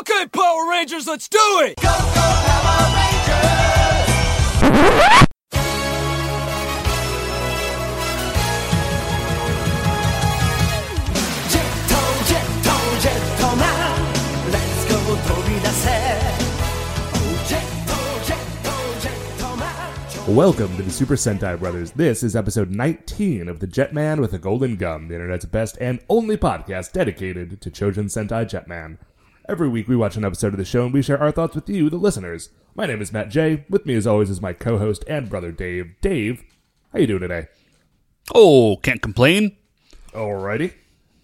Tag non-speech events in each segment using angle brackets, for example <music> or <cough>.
Okay, Power Rangers, let's do it! Welcome to the Super Sentai Brothers. This is episode 19 of the Jetman with a Golden Gum, the internet's best and only podcast dedicated to Chojin Sentai Jetman. Every week we watch an episode of the show and we share our thoughts with you, the listeners. My name is Matt J. With me as always is my co-host and brother Dave. Dave, how you doing today? Oh, can't complain. Alrighty.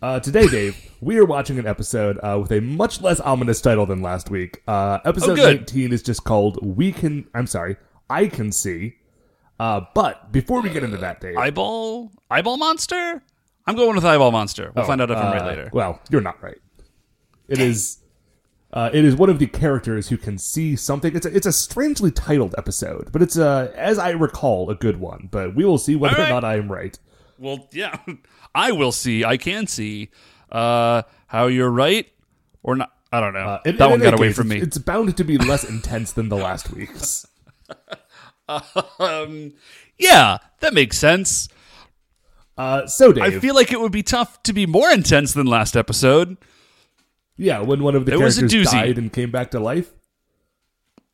Uh, today, Dave, we are watching an episode uh, with a much less ominous title than last week. Uh, episode Oh, 19 is just called We Can. I'm sorry, I Can See. Uh, but before we get into that, Dave. Eyeball, eyeball monster. I'm going with eyeball monster. We'll Oh, find out if I'm right uh, later. Well, you're not right. It is. Uh, it is one of the characters who can see something. It's a, it's a strangely titled episode, but it's a, as I recall, a good one. But we will see whether All or not I am right. Well, yeah, <laughs> I will see. I can see uh, how you're right or not. I don't know. Uh, in- that in one got away case, from me. it's- It's bound to be <laughs> less intense than the last week's. um, yeah, that makes sense. Uh, so, Dave, I feel like it would be tough to be more intense than last episode. Yeah, when one of the It was a characters doozy. died and came back to life.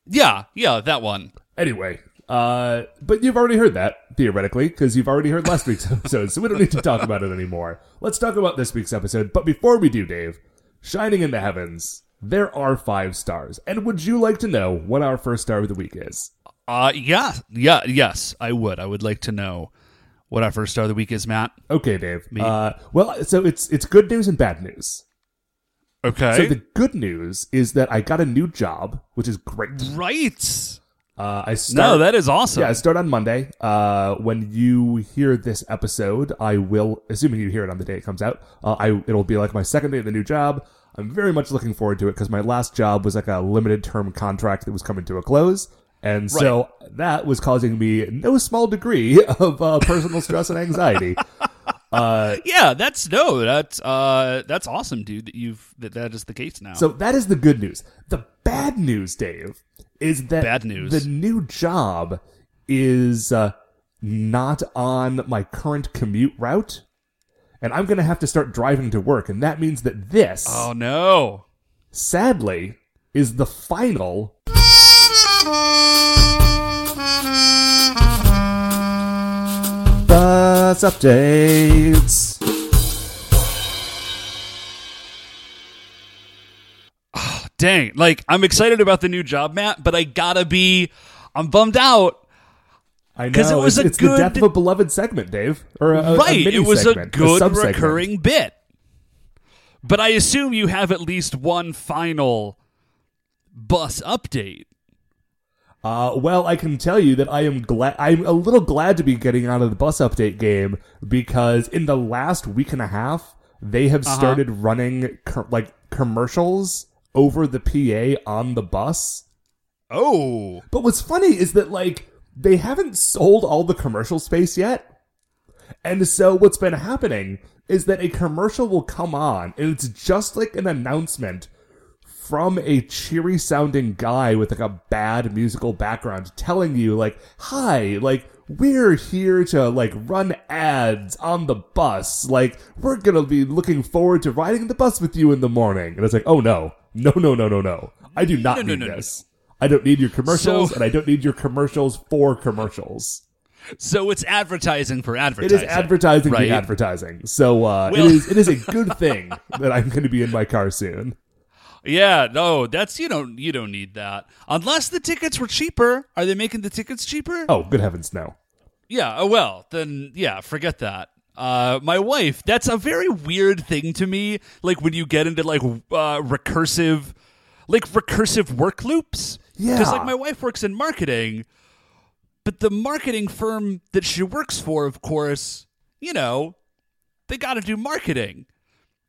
Yeah, yeah, that one. Anyway, uh, but you've already heard that theoretically because you've already heard last week's <laughs> episode, so we don't need to talk about it anymore. Let's talk about this week's episode. But before we do, Dave, shining in the heavens, there are five stars. And would you like to know what our first star of the week is? Uh, yeah, yeah, yes, I would. I would like to know what our first star of the week is, Matt. Okay, Dave. Uh, well, so it's it's good news and bad news. Okay. So the good news is that I got a new job, which is great. right. Uh, I start, No, that is awesome. Yeah, I start on Monday. Uh, when you hear this episode, I will, assuming you hear it on the day it comes out, uh, I it'll be like my second day of the new job. I'm very much looking forward to it because my last job was like a limited term contract that was coming to a close, and so that was causing me no small degree <laughs> of uh, personal stress and anxiety. Uh, <laughs> Yeah, that's no, that's uh, that's awesome, dude. That you've that that is the case now. So that is the good news. The bad news, Dave, is that Bad news. the new job is uh, not on my current commute route, and I'm going to have to start driving to work, and that means that this, oh no, sadly, is the final. <laughs> Bus updates. Ah, dang! Like I'm excited about the new job, Matt, but I gotta be. I'm bummed out. I know it was it's, a it's the death of a beloved segment, Dave, or a, a- a right, it was segment, a good sub-segment. recurring bit. But I assume you have at least one final bus update. Uh, well, I can tell you that I am glad. I'm a little glad to be getting out of the bus update game because in the last week and a half, they have Uh-huh. started running co- like commercials over the PA on the bus. Oh, But what's funny is that like they haven't sold all the commercial space yet. And so what's been happening is that a commercial will come on and it's just like an announcement from a cheery sounding guy with like a bad musical background telling you like, "Hi, like we're here to like run ads on the bus. Like we're going to be looking forward to riding the bus with you in the morning." And it's like, "Oh no. No, no, no, no, no. I do not No, need no, no, this. I don't need your commercials So- and I don't need your commercials for commercials." so it's advertising for advertising. It is advertising right? advertising. So uh, Well- it is it is a good thing that I'm going to be in my car soon. Yeah, no, that's you don't you don't need that unless the tickets were cheaper. Are they making the tickets cheaper? Oh, good heavens, no. Yeah, oh well, then yeah, forget that. Uh, my wife, that's a very weird thing to me. Like when you get into like uh, recursive, like recursive work loops. Yeah. because like my wife works in marketing, but the marketing firm that she works for, of course, you know, they got to do marketing.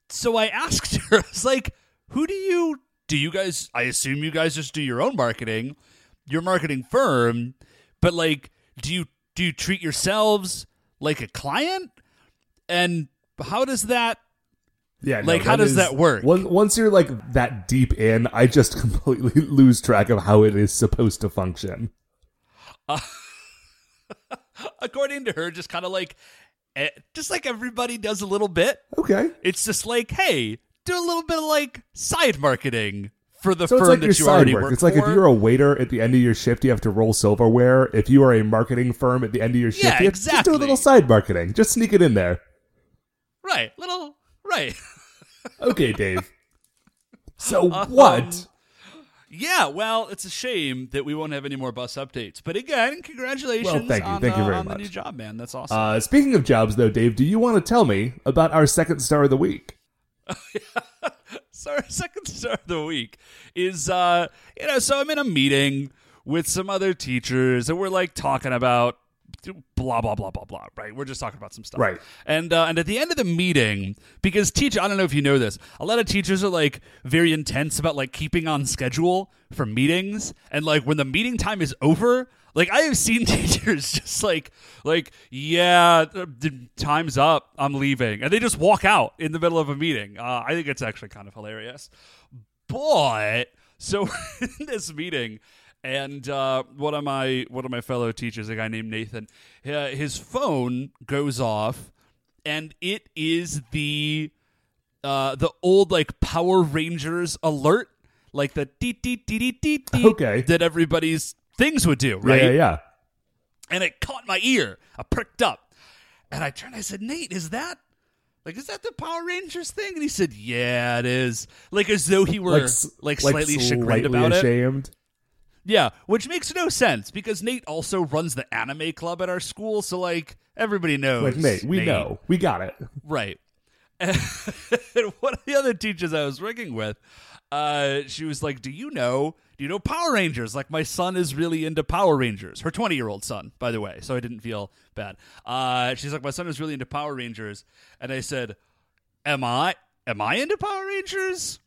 So I <laughs> asked her, I was like, "Who do you do? You guys? I assume you guys just do your own marketing, your marketing firm, but like, do you do you treat yourselves like a client? And how does that Yeah, no, Like, how does is- that work? Once, once you're like that deep in, I just <laughs> completely lose track of how it is supposed to function. <laughs> According to her, just kind of like, eh, just like everybody does a little bit. Okay. It's just like, hey, do a little bit of like side marketing for the So firm like that you already work. work It's like if you're a waiter at the end of your shift, you have to roll silverware. If you are a marketing firm at the end of your shift, Yeah, you have to just do a little side marketing. Just sneak it in there. right, little right. <laughs> Okay, Dave. So Um, what? Yeah, well, it's a shame that we won't have any more bus updates. But again, congratulations Well, thank you. on, Thank you uh, very on the much. new job, man. That's awesome. Uh, speaking of jobs, though, Dave, do you want to tell me about our second star of the week? <laughs> so second star of the week is uh you know so i'm in a meeting with some other teachers and we're like talking about blah blah blah blah blah right? We're just talking about some stuff. Right. and uh, and at the end of the meeting because teacher i don't know if you know this a lot of teachers are like very intense about like keeping on schedule for meetings. And like when the meeting time is over like i have seen <laughs> teachers just like like yeah the time's up i'm leaving. And they just walk out in the middle of a meeting. Uh, i think it's actually kind of hilarious. But <laughs> so in this meeting and uh, one of my one of my fellow teachers a guy named nathan uh, his phone goes off and it is the uh, the old like power rangers alert like the deet deet deet deet deet deet Okay. that everybody's things would do right Yeah, yeah, yeah. and it caught my ear. I pricked up, and I turned. I said, "Nate, is that like is that the Power Rangers thing?" And he said, "Yeah, it is." Like as though he were like, s- slightly chagrined slightly about it. Yeah, which makes no sense because Nate also runs the anime club at our school, so like everybody knows. Like, Nate, we Nate. know. We got it. Right. <laughs> And one of the other teachers I was working with, uh, she was like, "Do you know? Do you know Power Rangers? Like my son is really into Power Rangers. Her twenty-year-old son, by the way. So I didn't feel bad. Uh, she's like, my son is really into Power Rangers, and I said, "Am I? Am I into Power Rangers?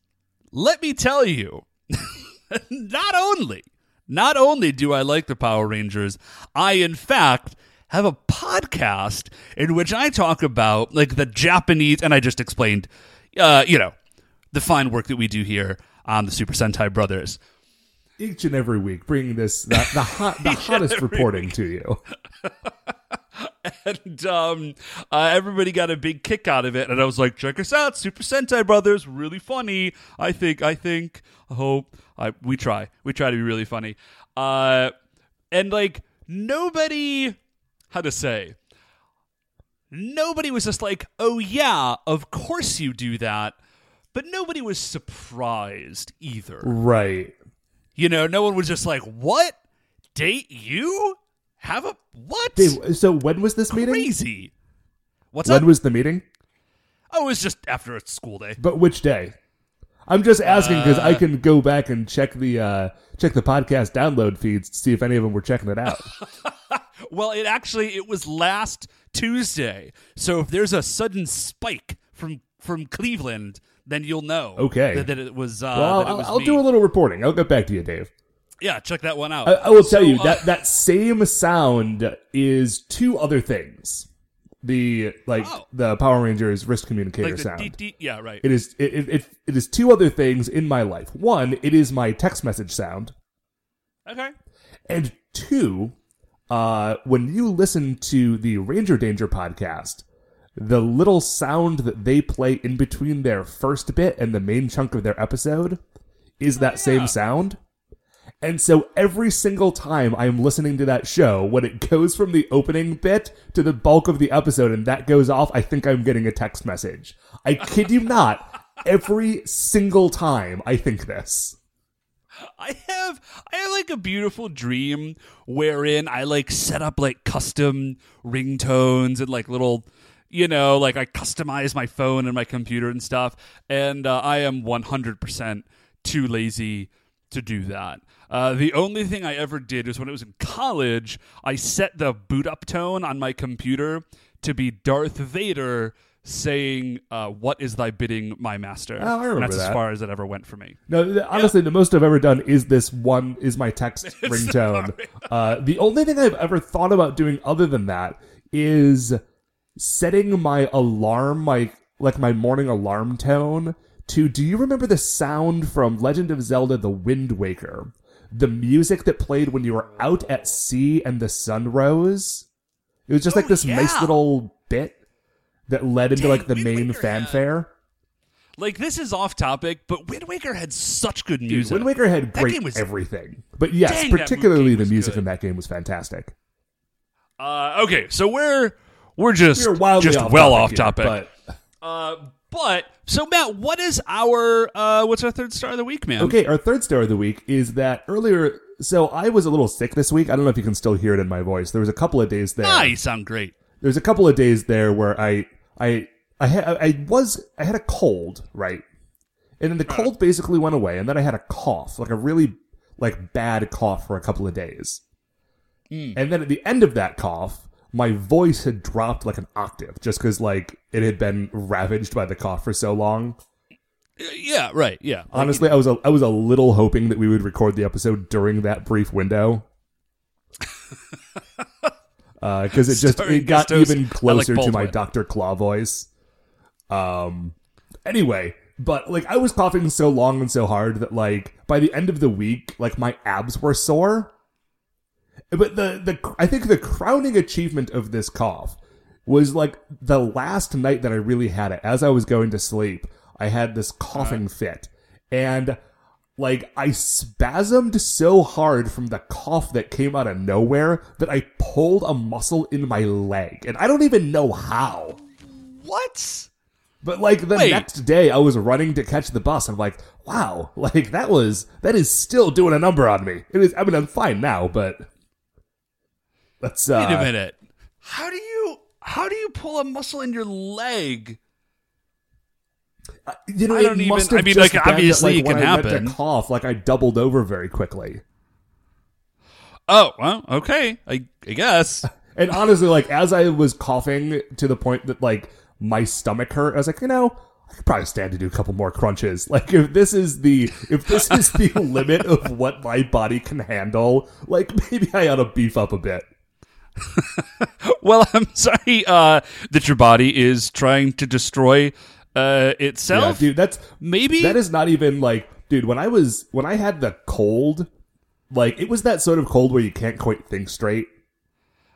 Let me tell you, <laughs> not only." Not only do I like the Power Rangers, I in fact have a podcast in which I talk about like the Japanese, and I just explained, uh, you know, the fine work that we do here on the Super Sentai Brothers. Each and every week, bringing this the, the hot, the <laughs> hottest reporting to you. <laughs> and um, uh, everybody got a big kick out of it. And I was like, check us out, Super Sentai Brothers, really funny. I think, I think, I hope. I, we try, we try to be really funny. Uh, and like nobody, how to say, nobody was just like, oh yeah, of course you do that. But nobody was surprised either. Right. You know, no one was just like, what? Date you? Have a what? Dave, so when was this meeting? crazy. What's up? When up? was the meeting? oh, it was just after a school day. But which day? I'm just asking because Uh, I can go back and check the uh, check the podcast download feeds to see if any of them were checking it out. <laughs> Well, it actually it was last Tuesday. So if there's a sudden spike from from Cleveland, then you'll know. Okay. that, that it was. Uh, well, that it I'll, was I'll do a little reporting. I'll get back to you, Dave. Yeah, check that one out. I, I will tell you uh, that that same sound is two other things. The like Oh. the Power Rangers wrist communicator like sound. deet, deet, yeah, right. It is it, it, it, it is two other things in my life. One, it is my text message sound, okay. and two, uh, when you listen to the Ranger Danger podcast, the little sound that they play in between their first bit and the main chunk of their episode is that yeah. same sound. And so every single time I'm listening to that show, when it goes from the opening bit to the bulk of the episode and that goes off, I think I'm getting a text message. I kid you not. Every single time I think this. I have I have like a beautiful dream wherein I like set up like custom ringtones and like little you know like I customize my phone and my computer and stuff and uh, I am 100% too lazy to do that. Uh, the only thing I ever did was when I was in college, I set the boot up tone on my computer to be Darth Vader saying, uh, "What is thy bidding, my master?" Oh, I remember and that's that. as far as it ever went for me. No, th- honestly, the most I've ever done is this one is my text <laughs> ringtone. Uh, the only thing I've ever thought about doing other than that is setting my alarm, my like my morning alarm tone to do you remember the sound from Legend of Zelda The Wind Waker? The music that played when you were out at sea and the sun rose? It was just like Oh, this nice little bit that led into Dang, like the Wind main Waker had- fanfare. Like this is off topic, but Wind Waker had such good Dude, music. Wind Waker had great was- everything. But yes, Dang, particularly the music good. in that game was fantastic. Uh, okay, so we're we're just We were just off well topic off here, topic. but Uh, but so Matt, what is our uh, what's our third star of the week, man? Okay, our third star of the week is that earlier. So I was a little sick this week. I don't know if you can still hear it in my voice. There was a couple of days there. Ah, you sound great. There's a couple of days there where I, I, I, ha- I was, I had a cold, right? And then the cold basically went away, and then I had a cough, like a really, like bad cough for a couple of days. And then at the end of that cough, my voice had dropped like an octave, just because like it had been ravaged by the cough for so long. Uh, Yeah, right. Yeah. Like, Honestly, I was a, I was a little hoping that we would record the episode during that brief window. <laughs> Because it just it got host even closer to my Doctor Claw voice. Um. Anyway, but like I was coughing so long and so hard that like by the end of the week, like my abs were sore. But the the I think the crowning achievement of this cough was like the last night that I really had it. As I was going to sleep, I had this coughing uh-huh. fit, and like I spasmed so hard from the cough that came out of nowhere that I pulled a muscle in my leg, and I don't even know how. what? But like the Wait. next day, I was running to catch the bus. I'm like, wow, <laughs> like that was that is still doing a number on me. It is. I mean, I'm fine now, but let's. Uh, Wait a minute. How do you how do you pull a muscle in your leg? You know, I don't it even- I mean, like, obviously that, it like, when can I happen. to cough, like I doubled over very quickly. Oh, well, okay. I I guess. <laughs> And honestly, like as I was coughing to the point that like my stomach hurt, I was like, you know, I could probably stand to do a couple more crunches. <laughs> Like if this is the if this is the <laughs> limit of what my body can handle, like maybe I ought to beef up a bit. <laughs> Well, I'm sorry uh, that your body is trying to destroy uh, Yeah, itself. dude, that's Maybe that is not even like, dude. When I was when I had the cold, like it was that sort of cold where you can't quite think straight.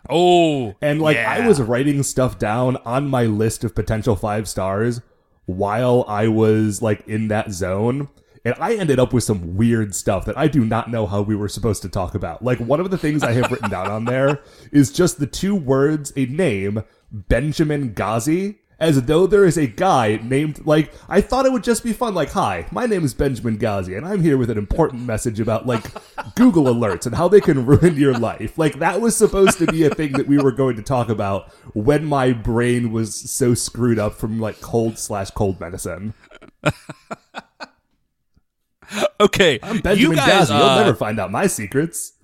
Oh, And like yeah. I was writing stuff down on my list of potential five stars while I was like in that zone. And I ended up with some weird stuff that I do not know how we were supposed to talk about. Like one of the things I have written down on there <laughs> is just the two words, a name, Benjamin Ghazi, as though there is a guy named like I thought it would just be fun. Like, hi, my name is Benjamin Ghazi, and I'm here with an important message about like <laughs> Google alerts and how they can ruin your life. Like that was supposed to be a thing that we were going to talk about when my brain was so screwed up from like cold slash cold medicine. <laughs> <laughs> okay. Benjamin you guys, Ghazi, you'll uh, never find out my secrets.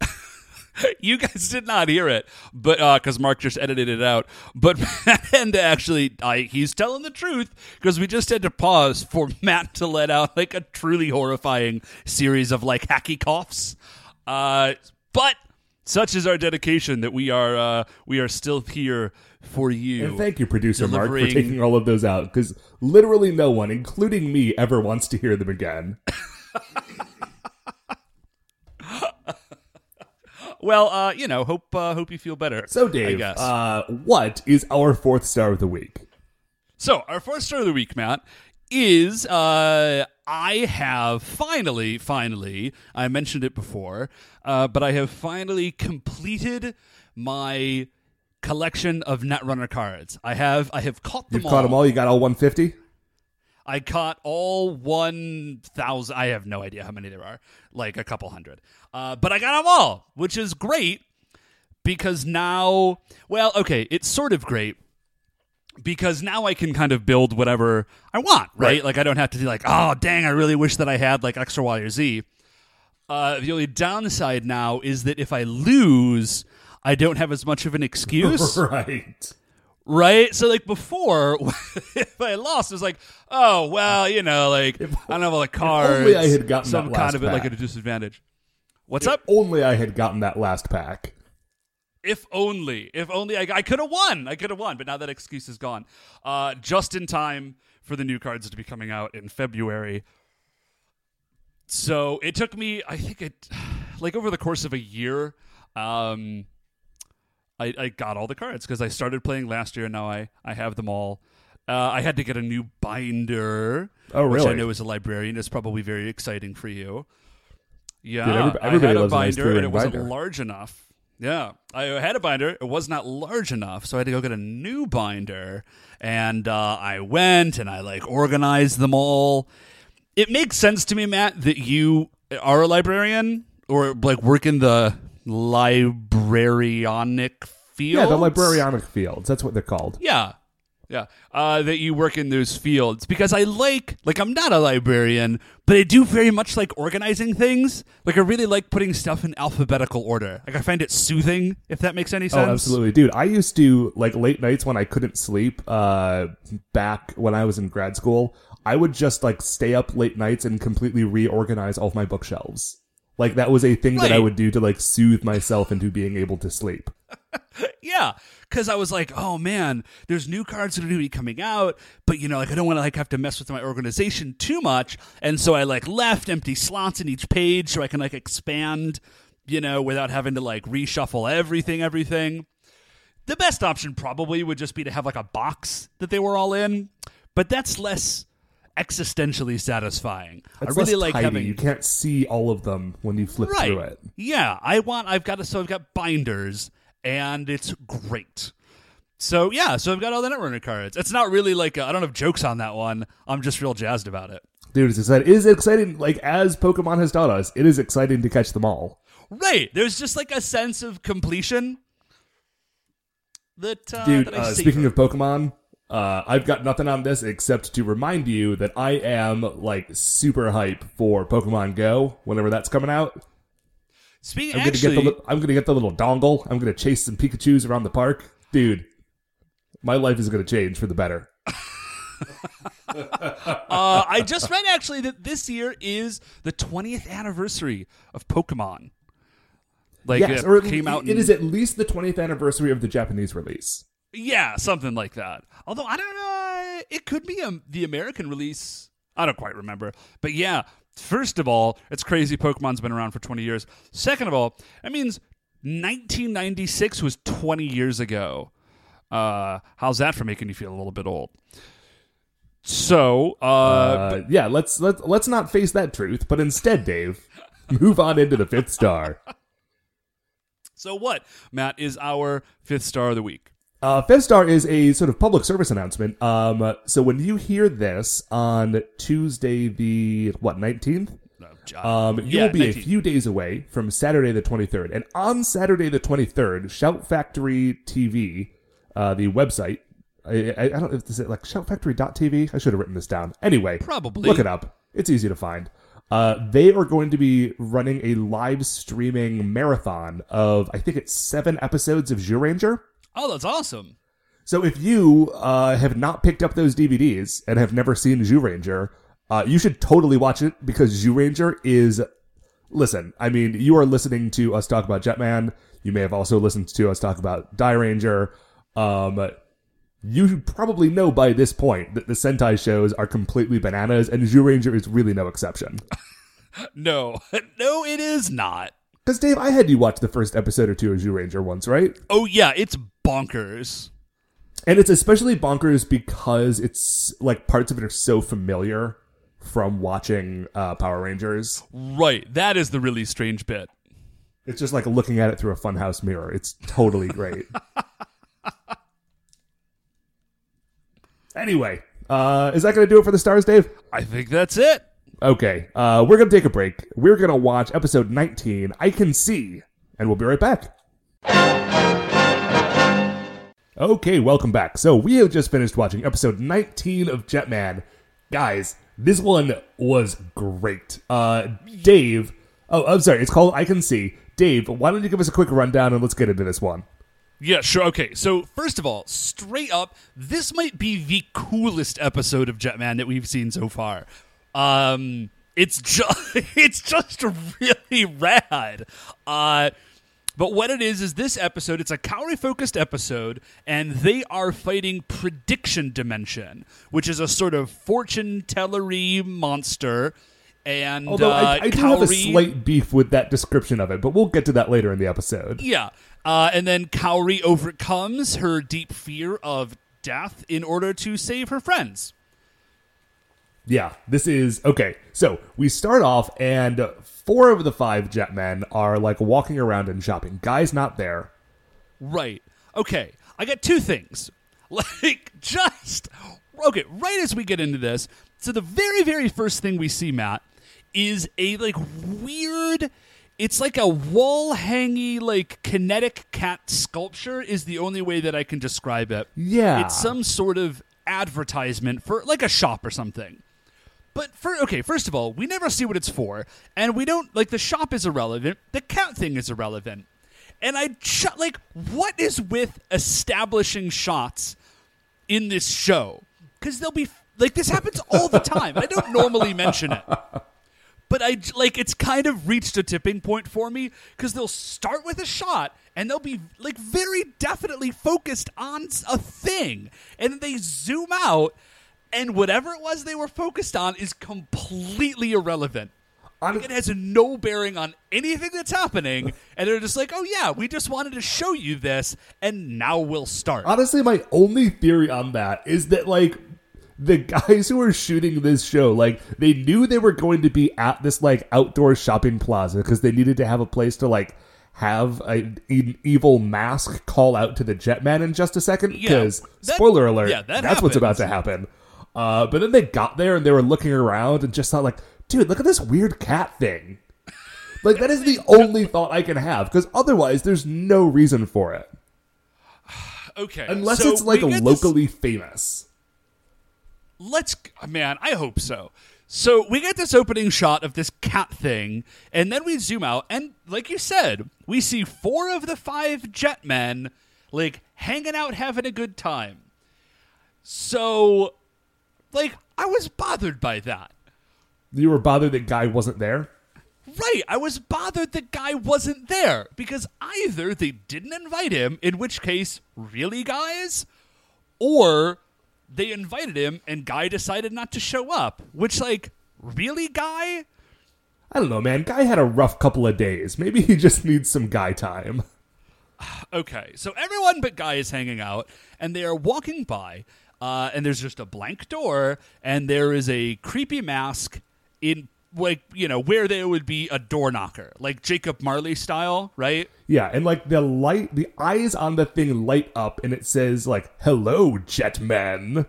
<laughs> you guys did not hear it, but because Mark just edited it out. But <laughs> Matt had actually, I, he's telling the truth because we just had to pause for Matt to let out like a truly horrifying series of like hacky coughs. Uh, but such is our dedication that we are uh, we are still here for you. And thank you, producer Mark, for delivering- taking all of those out because literally no one, including me, ever wants to hear them again. <laughs> well, uh, you know, hope uh, hope you feel better. So, I Dave, guess. uh, what is our fourth star of the week? So, our fourth star of the week, Matt, is uh, I have finally, finally, I mentioned it before, uh, but I have finally completed my collection of Netrunner cards. I have I have caught them You've all. caught them all. You got all 150. I caught all 1,000. I have no idea how many there are, like a couple hundred. Uh, but I got them all, which is great because now, well, okay, it's sort of great because now I can kind of build whatever I want, right? Right. Like I don't have to be like, oh, dang, I really wish that I had like X or Y or Z. Uh, the only downside now is that if I lose, I don't have as much of an excuse <laughs> right. right? So like before, <laughs> if I lost, it was like, oh well, you know, like I don't have all the cards. only I had gotten some that kind of it like at a disadvantage. What's up? Only I had gotten that last pack. If only, if only I, I could have won. I could have won, but now that excuse is gone. Uh, just in time for the new cards to be coming out in February. So it took me, I think it, <sighs> like over the course of a year, um, I, I got all the cards because I started playing last year and now I, I have them all. Uh, I had to get a new binder. Oh, Which I know as a librarian is probably very exciting for you. Yeah, Dude, everyb- I everybody had a a nice binder and it wasn't binder. large enough. Yeah, I had a binder. It was not large enough, so I had to go get a new binder. And uh, I went and I like organized them all. It makes sense to me, Matt, that you are a librarian or like work in the librarianic fields. Yeah, the librarianic fields. That's what they're called. Yeah. Yeah. Uh, that you work in those fields because I like, like, I'm not a librarian, but I do very much like organizing things. Like, I really like putting stuff in alphabetical order. Like, I find it soothing, if that makes any sense. Oh, absolutely, dude. I used to like late nights when I couldn't sleep. Uh, back when I was in grad school, I would just like stay up late nights and completely reorganize all of my bookshelves. Like that was a thing that I would do to like soothe myself into being able to sleep. <laughs> Yeah, because I was like, oh man, there's new cards that are going to be coming out, but you know, like I don't want to like have to mess with my organization too much, and so I like left empty slots in each page so I can like expand, you know, without having to like reshuffle everything, everything. The best option probably would just be to have like a box that they were all in, but that's less existentially satisfying. It's I really like tidy. having You can't see all of them when you flip right. through it. Yeah, I want. I've got. So I've got binders, and it's great. So yeah, so I've got all the Netrunner cards. It's not really like I I don't have jokes on that one. I'm just real jazzed about it. Dude, it's exciting. It is exciting. Like as Pokemon has taught us, it is exciting to catch them all. Right. There's just like a sense of completion that. Uh, Dude, that I uh, speaking of Pokemon, uh, I've got nothing on this except to remind you that I am like super hype for Pokemon Go whenever that's coming out. speaking I'm gonna get the I'm gonna get the little dongle. I'm gonna chase some Pikachu's around the park, dude. My life is gonna change for the better. <laughs> uh, I just read actually that this year is the 20th anniversary of Pokemon. Like yes, it or it, came out. it in- is at least the 20th anniversary of the Japanese release. Yeah, something like that. Although I don't know, it could be um, the American release. I don't quite remember. But yeah, first of all, it's crazy Pokemon's been around for 20 years. Second of all, that means 1996 was 20 years ago. Uh, how's that for making you feel a little bit old? So, uh, Uh, yeah, let's let let's not face that truth, but instead, Dave, <laughs> move on into the fifth star. so what, Matt, is our fifth star of the week? Uh, Fifth Star is a sort of public service announcement. Um, so when you hear this on Tuesday, the what nineteenth, um, you yeah, will be 19. a few days away from Saturday the twenty third, and on Saturday the twenty third, Shout Factory TV, uh, the website. I, I, I don't know if this is like shoutfactory.tv. I should have written this down. Anyway, Probably. look it up. It's easy to find. Uh, they are going to be running a live streaming marathon of I think it's seven episodes of Zyuranger. Oh, that's awesome. So if you uh, have not picked up those DVDs and have never seen Zyuranger, uh, you should totally watch it because Zyuranger is. Listen, I mean, you are listening to us talk about Jetman. You may have also listened to us talk about Dairanger. Um, you probably know by this point that the Sentai shows are completely bananas, and Zyuranger is really no exception. <laughs> No, <laughs> no, it is not. Because Dave, I had you watch the first episode or two of Zyuranger once, right? Oh yeah, it's bonkers. And it's especially bonkers because it's like parts of it are so familiar from watching uh, Power Rangers. Right, that is the really strange bit. It's just like looking at it through a funhouse mirror. It's totally great. <laughs> anyway, uh, is that going to do it for the stars, Dave? I think that's it. Okay, uh, we're going to take a break. We're going to watch episode 19, I Can See, and we'll be right back. Okay, welcome back. So, we have just finished watching episode 19 of Jetman. Guys, this one was great. Uh, Dave, oh, I'm sorry, it's called I Can See. Dave, why don't you give us a quick rundown and let's get into this one? Yeah, sure. Okay, so first of all, straight up, this might be the coolest episode of Jetman that we've seen so far. Um, it's just <laughs> it's just really rad. Uh, But what it is is this episode, it's a Kaori focused episode, and they are fighting Prediction Dimension, which is a sort of fortune tellery monster. And Although uh, I, I do have a slight beef with that description of it, but we'll get to that later in the episode. Yeah. Uh, and then Kaori overcomes her deep fear of death in order to save her friends. Yeah, this is okay. So we start off, and four of the five Jetmen are like walking around and shopping. Guy's not there. Right. Okay. I got two things. <laughs> Like, just. Okay, right as we get into this, so the very, very first thing we see, Matt, is a, like, weird. It's like a wall hangy, like, kinetic cat sculpture, is the only way that I can describe it. Yeah. It's some sort of advertisement for, like, a shop or something. But for okay, first of all, we never see what it's for, and we don't like the shop is irrelevant. The cat thing is irrelevant, and I ch- like what is with establishing shots in this show because they'll be like this happens all the time. I don't normally mention it, but I like it's kind of reached a tipping point for me because they'll start with a shot and they'll be like very definitely focused on a thing, and then they zoom out, and whatever it was they were focused on is completely irrelevant. Hon- It has no bearing on anything that's happening, and they're just like, "Oh yeah, we just wanted to show you this, and now we'll start." Honestly, my only theory on that is that like the guys who were shooting this show, like they knew they were going to be at this like outdoor shopping plaza because they needed to have a place to like have a, an evil mask call out to the Jetman in just a second. Because that- spoiler alert, yeah, that that's what's about to happen. Uh, but then they got there and they were looking around and just thought like, dude, look at this weird cat thing. Like that is the <laughs> only thought I can have because otherwise there's no reason for it <sighs> okay, unless so it's like get this- locally famous. let's man i hope so so we get this opening shot of this cat thing and then we zoom out and like you said we see four of the five jetmen like hanging out having a good time so like i was bothered by that You were bothered that guy wasn't there. Right, I was bothered the guy wasn't there because either they didn't invite him, in which case, really, guys, or they invited him and guy decided not to show up, which, like, really, guy? I don't know, man. Guy had a rough couple of days. Maybe he just needs some guy time. <sighs> Okay, so everyone but Guy is hanging out, and they are walking by, uh, and there's just a blank door, and there is a creepy mask in, like, you know, where there would be a door knocker, like Jacob Marley style, right? Yeah, and like the light, the eyes on the thing light up, and it says like "Hello, Jetman."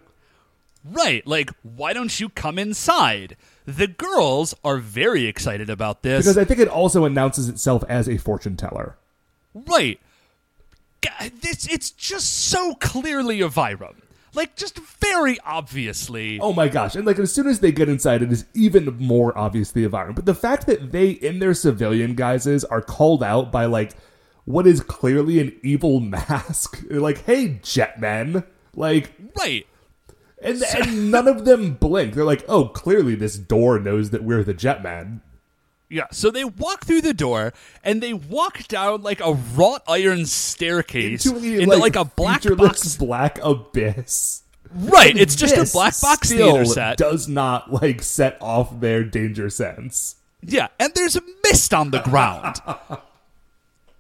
Right, like, why don't you come inside? The girls are very excited about this. Because I think it also announces itself as a fortune teller. right. G- This, it's just so clearly a Vyram. Like, just very obviously. Oh my gosh! And like as soon as they get inside, it is even more obviously a virus. But the fact that they, in their civilian guises, are called out by like what is clearly an evil <laughs> mask, They're like, "Hey, Jetman!" Like, Right. and, and none of them blink. They're like, "Oh, clearly this door knows that we're the Jetman." Yeah, so they walk through the door and they walk down like a wrought iron staircase Into, into, like, a black box. black abyss. Right, it's just a black box still theater set. Does not like set off their danger sense. Yeah, and there's a mist on the ground. <laughs>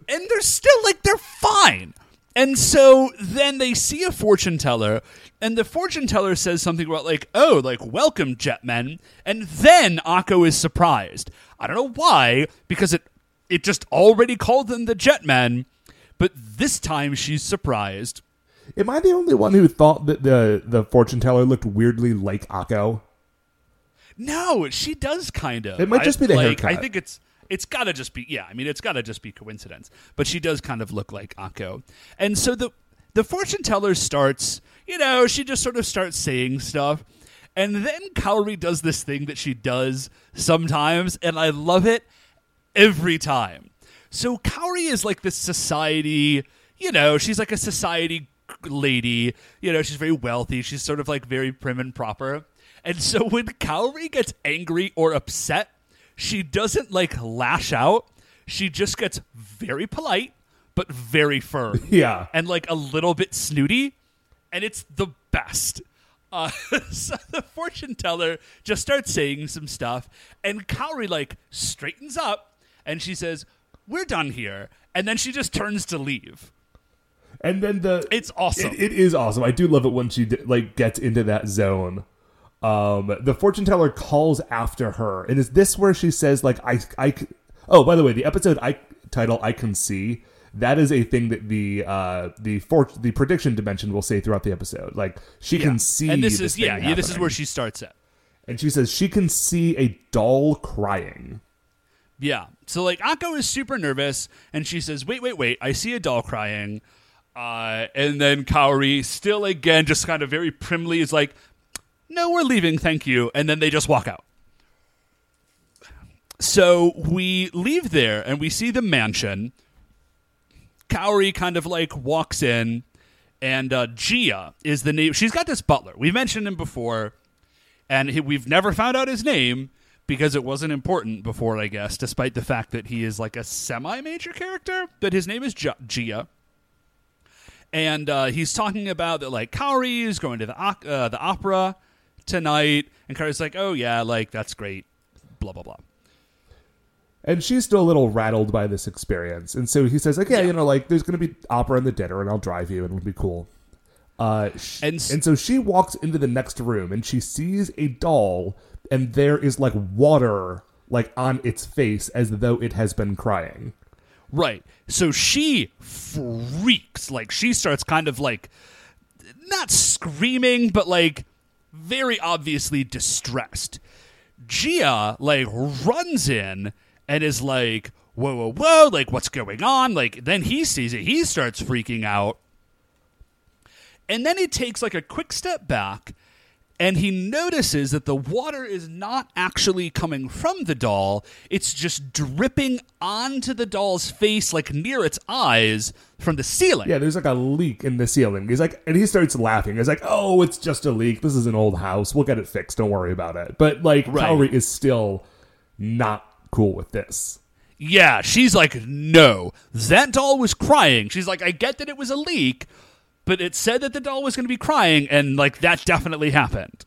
and they're still like they're fine. And so then they see a fortune teller, and the fortune teller says something about like, "Oh, like welcome, Jetmen." And then Akko is surprised. I don't know why, because it it just already called them the Jetmen, but this time she's surprised. Am I the only one who thought that the the fortune teller looked weirdly like Akko? No, she does kind of. It might just be the like, I think it's it's got to just be yeah. I mean, it's got to just be coincidence. But she does kind of look like Akko, and so the the fortune teller starts. You know, she just sort of starts saying stuff, and then Kaori does this thing that she does sometimes, and I love it every time. So Kaori is like this society. You know, she's like a society lady. You know, she's very wealthy. She's sort of like very prim and proper. And so when Kaori gets angry or upset, she doesn't like lash out. She just gets very polite but very firm. <laughs> Yeah. and like a little bit snooty, and it's the best. Uh, <laughs> so the fortune teller just starts saying some stuff, and Kaori like straightens up, and she says, "We're done here," and then she just turns to leave. And then the It's awesome. It, it is awesome. I do love it when she like gets into that zone. Um, the fortune teller calls after her, and is this where she says like I I? oh by the way the episode I title I can see that is a thing that the uh the fort the prediction dimension will say throughout the episode like she can see and this this is yeah, yeah, this is where she starts at. and she says she can see a doll crying. Yeah. So like Akko is super nervous and she says, "Wait, wait, wait. I see a doll crying." Uh, and then Kaori still again just kind of very primly is like, "No, we're leaving, thank you." And then they just walk out. So we leave there and we see the mansion. Kaori kind of like walks in and uh, Gia is the name. She's got this butler. We mentioned him before and he, we've never found out his name because it wasn't important before, I guess, despite the fact that he is like a semi-major character. But his name is Gia, Gia. and uh, he's talking about that like Kaori is going to the uh, the opera tonight, and Kaori's like, "Oh yeah, like that's great," blah blah blah. And she's still a little rattled by this experience. And so he says, like, yeah, you know, like, there's going to be opera in the dinner, and I'll drive you, and it'll be cool. Uh, sh- And and, so she walks into the next room, and she sees a doll, and there is, like, water, like, on its face as though it has been crying. Right. So she freaks. Like she starts kind of like not screaming, but like very obviously distressed. Gia like runs in and is like, whoa, whoa, whoa, like what's going on? Like then he sees it, he starts freaking out. And then he takes like a quick step back and he notices that the water is not actually coming from the doll. It's just dripping onto the doll's face, like near its eyes, from the ceiling. Yeah, there's, like, a leak in the ceiling. He's like, and he starts laughing. He's like, oh, it's just a leak. This is an old house. We'll get it fixed. Don't worry about it. But, like, Right. Is still not cool with this. Yeah, she's like, no, that doll was crying. She's like, I get that it was a leak, but it said that the doll was going to be crying, and like that definitely happened.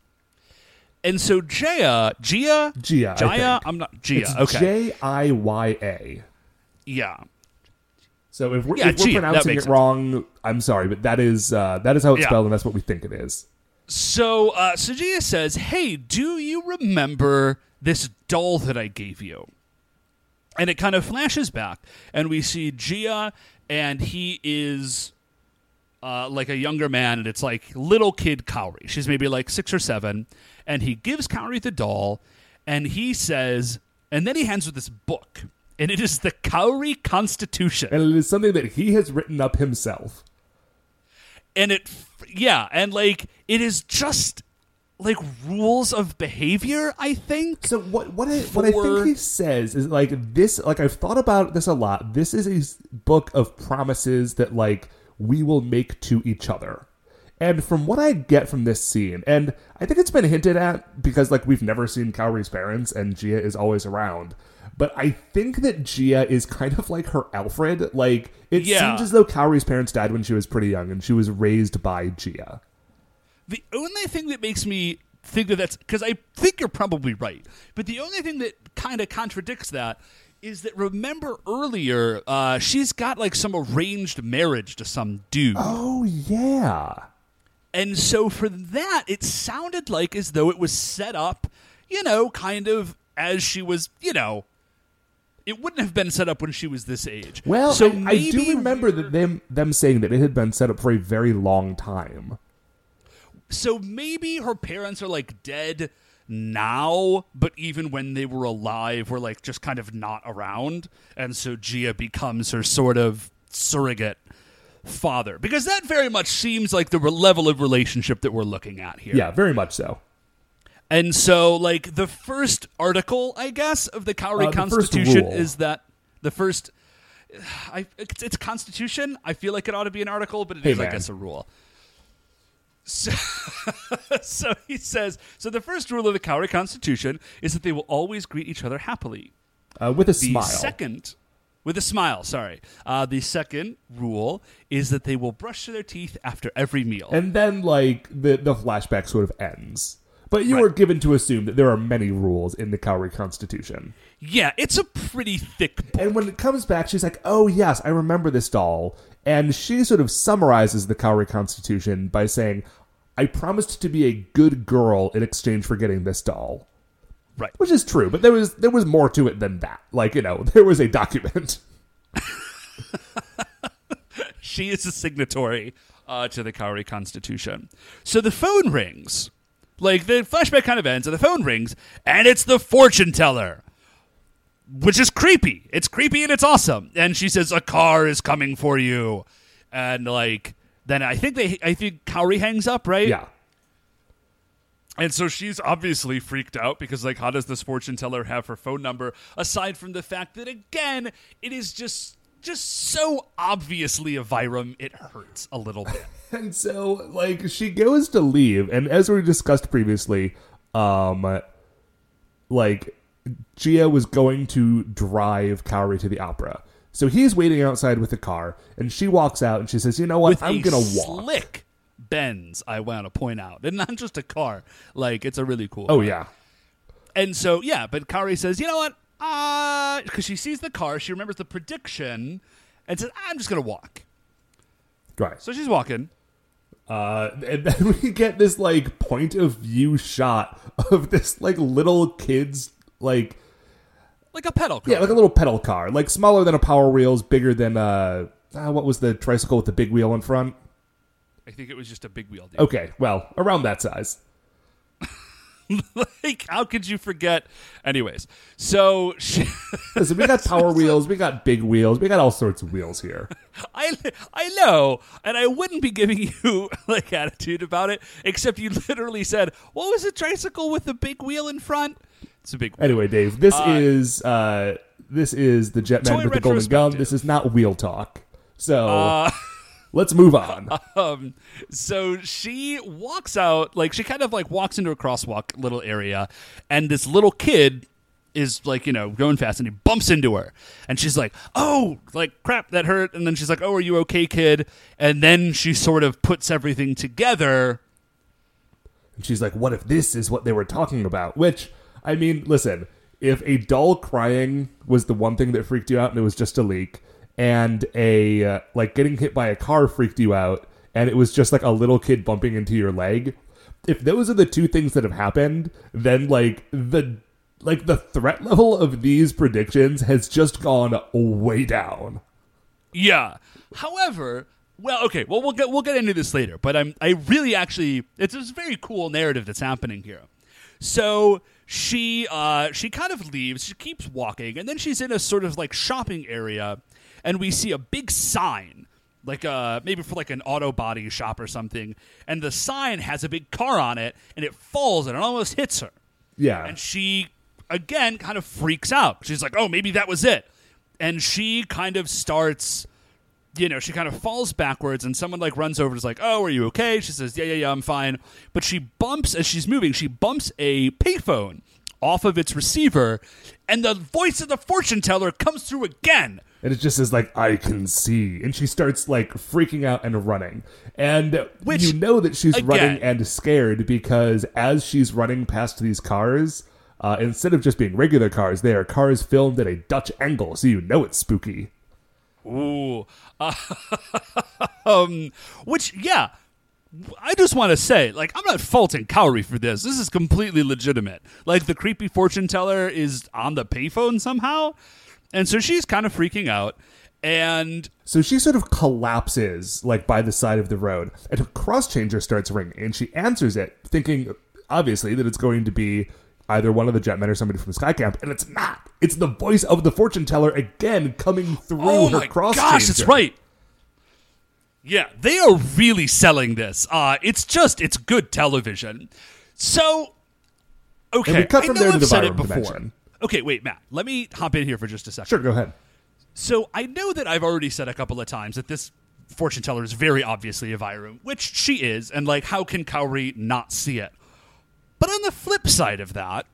And so Jaya, Gia, Gia, Jaya. I'm not Gia. It's okay, J I Y A. yeah, So if we're, Yeah, if we're Gia, pronouncing it sense. wrong, I'm sorry, but that is uh, that is how it's Yeah. spelled, and that's what we think it is. So uh, so Gia says, "Hey, do you remember this doll that I gave you?" And it kind of flashes back, and we see Gia, and he is uh, like a younger man, and it's like little kid Kaori. She's maybe like six or seven, and he gives Kaori the doll, and he says, and then he hands her this book, and it is the Kaori Constitution, And it is something that he has written up himself. and it, yeah, and like it is just like rules of behavior. I think. So what what I what I think he says is like this like I've thought about this a lot. This is a book of promises that like we will make to each other. And from what I get from this scene, and I think it's been hinted at because like we've never seen Kaori's parents and Gia is always around. But I think that Gia is kind of like her Alfred. Like it Yeah. seems as though Kaori's parents died when she was pretty young and she was raised by Gia. The only thing that makes me think that that's because I think you're probably right, but the only thing that kind of contradicts that is that remember earlier uh, she's got like some arranged marriage to some dude, Oh yeah. and so for that it sounded like as though it was set up, you know, kind of as she was, you know. It wouldn't have been set up when she was this age. Well, so I, I do remember that them them saying that it had been set up for a very long time. So maybe her parents are like dead now, but even when they were alive, were like just kind of not around, and so Gia becomes her sort of surrogate father because that very much seems like the re- level of relationship that we're looking at here. Yeah, very much so. And so, like the first article, I guess, of the Kaori Uh, Constitution rule. is that the first. <sighs> I, it's, it's Constitution. I feel like it ought to be an article, but it is, Hey, I man. guess, a rule. So, <laughs> so he says. So the first rule of the Kaori Constitution is that they will always greet each other happily. Uh, with a The smile. second, With a smile, sorry. Uh, the second rule is that they will brush their teeth after every meal. And then, like, the, the flashback sort of ends. But you Right. were given to assume that there are many rules in the Kaori Constitution. yeah, it's a pretty thick book. And when it comes back, she's like, oh, yes, I remember this doll. And she sort of summarizes the Kaori Constitution by saying, I promised to be a good girl in exchange for getting this doll. Right. Which is true, but there was there was more to it than that. Like, you know, <laughs> there was a document. <laughs> She is a signatory uh, to the Kaori Constitution. So the phone rings. Like the flashback kind of ends, and the phone rings, and it's the fortune teller, which is creepy. It's creepy and it's awesome. And she says, "A car is coming for you," and like then I think they, I think Kaori hangs up, right? Yeah. And so she's obviously freaked out because, like, how does this fortune teller have her phone number? Aside from the fact that, again, it is just just so obviously a Vyram, it hurts a little bit. <laughs> And so, like, she goes to leave, and as we discussed previously, um, like, Gia was going to drive Kaori to the opera. So he's waiting outside with the car, and she walks out, and she says, "You know what? With I'm gonna walk." slick Benz, I want to point out, and not just a car. Like it's a really cool. Oh car. yeah, And so yeah, but Kaori says, you know what? Uh, because she sees the car, she remembers the prediction, and says, I'm just gonna walk. right. So she's walking. Uh, and then <laughs> we get this like point of view shot of this like little kid's like Like a pedal car. yeah, like a little pedal car, like smaller than a Power Wheels, bigger than uh, uh what was the tricycle with the big wheel in front? I think it was just a big wheel. Dude. Okay, well, around that size. <laughs> like how could you forget anyways so she, <laughs> Listen, we got Power Wheels, we got big wheels, we got all sorts of wheels here. i i know and i wouldn't be giving you <laughs> like attitude about it except you literally said what was a tricycle with the big wheel in front it's a big. Anyway, Dave, this is uh this is the Jetman with the golden gun. This is not wheel talk. So Uh, <laughs> let's move on. <laughs> um so she walks out like she kind of like walks into a crosswalk little area and this little kid is like you know going fast and he bumps into her and she's like oh like crap that hurt and then she's like oh are you okay kid and then she sort of puts everything together And she's like, "What if this is what they were talking about?" Which, I mean, listen, if a doll crying was the one thing that freaked you out, and it was just a leak, and a uh, like getting hit by a car freaked you out, and it was just like a little kid bumping into your leg, if those are the two things that have happened, then like the like the threat level of these predictions has just gone way down. Yeah. However, well, okay, well we'll get we'll get into this later, but I'm I really actually it's this very cool narrative that's happening here. So she uh she kind of leaves, she keeps walking, and then she's in a sort of like shopping area, and we see a big sign. Like uh maybe for like an auto body shop or something, and the sign has a big car on it, and it falls and it almost hits her Yeah, and she again kind of freaks out. She's like, "Oh, maybe that was it," and she kind of starts. You know, she kind of falls backwards, and someone like runs over and is like, "Oh, are you okay?" She says, "Yeah, yeah, yeah, I'm fine." But she bumps as she's moving. She bumps a payphone off of its receiver, and the voice of the fortune teller comes through again. And it just says like I can see, and she starts like freaking out and running, and Which, you know that she's again- running and scared because as she's running past these cars, uh, instead of just being regular cars, they are cars filmed at a Dutch angle, so you know it's spooky. Ooh. <laughs> um, which, yeah, I just want to say, like, I'm not faulting Kaori for this. This is completely legitimate. Like, the creepy fortune teller is on the payphone somehow. And so she's kind of freaking out. And So she sort of collapses like by the side of the road, and her cross changer starts ringing, and she answers it, thinking obviously that it's going to be either one of the jetmen or somebody from Skycamp, and it's not. It's the voice of the fortune teller again coming through oh her my cross gosh, changer. right. Yeah, they are really selling this. Uh, it's just, it's good television. So, okay. And we cut I from know there to I've the said it before. dimension. Okay, wait, Matt. Let me hop in here for just a second. Sure, go ahead. So I know that I've already said a couple of times that this fortune teller is very obviously a Vyram, which she is, and like, how can Kaori not see it? But on the flip side of that,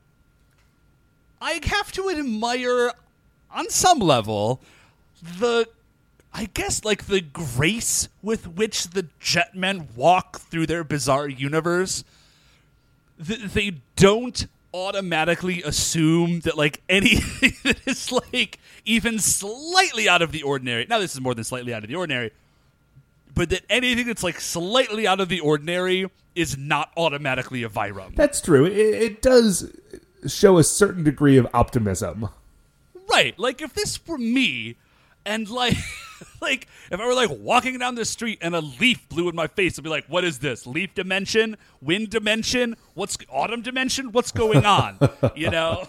I have to admire, on some level, the I guess like the grace with which the Jetmen walk through their bizarre universe. Th- they don't automatically assume that like anything <laughs> that is like even slightly out of the ordinary. Now this is more than slightly out of the ordinary, but that anything that's like slightly out of the ordinary is not automatically a Vyram. That's true. It, it does show a certain degree of optimism. Right. Like if this were me and like <laughs> like if I were like walking down the street and a leaf blew in my face, I'd be like, what is this? Leaf dimension? Wind dimension? What's autumn dimension? What's going on? you know?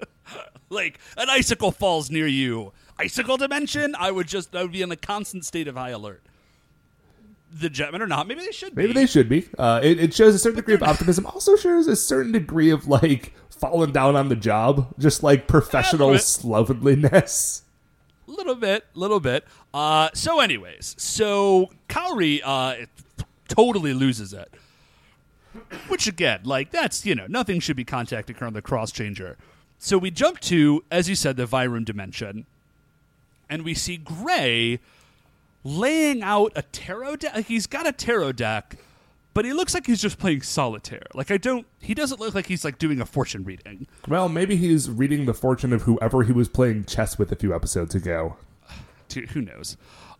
<laughs> like an icicle falls near you. Icicle dimension? I would just I would be in a constant state of high alert. The Jetmen are not. Maybe they should Maybe be. they should be. Uh, it, it shows a certain degree of optimism. Also shows a certain degree of like falling down on the job, just like professional slovenliness. little bit, little bit. Uh, so, anyways, so Kaori uh, totally loses it. Which again, like that's you know nothing should be contacting her on the cross changer. So we jump to, as you said, the Vyram dimension, and we see Gray laying out a tarot deck. Like he's got a tarot deck, but he looks like he's just playing solitaire. Like I don't. He doesn't look like he's like doing a fortune reading. Well, maybe he's reading the fortune of whoever he was playing chess with a few episodes ago. who knows.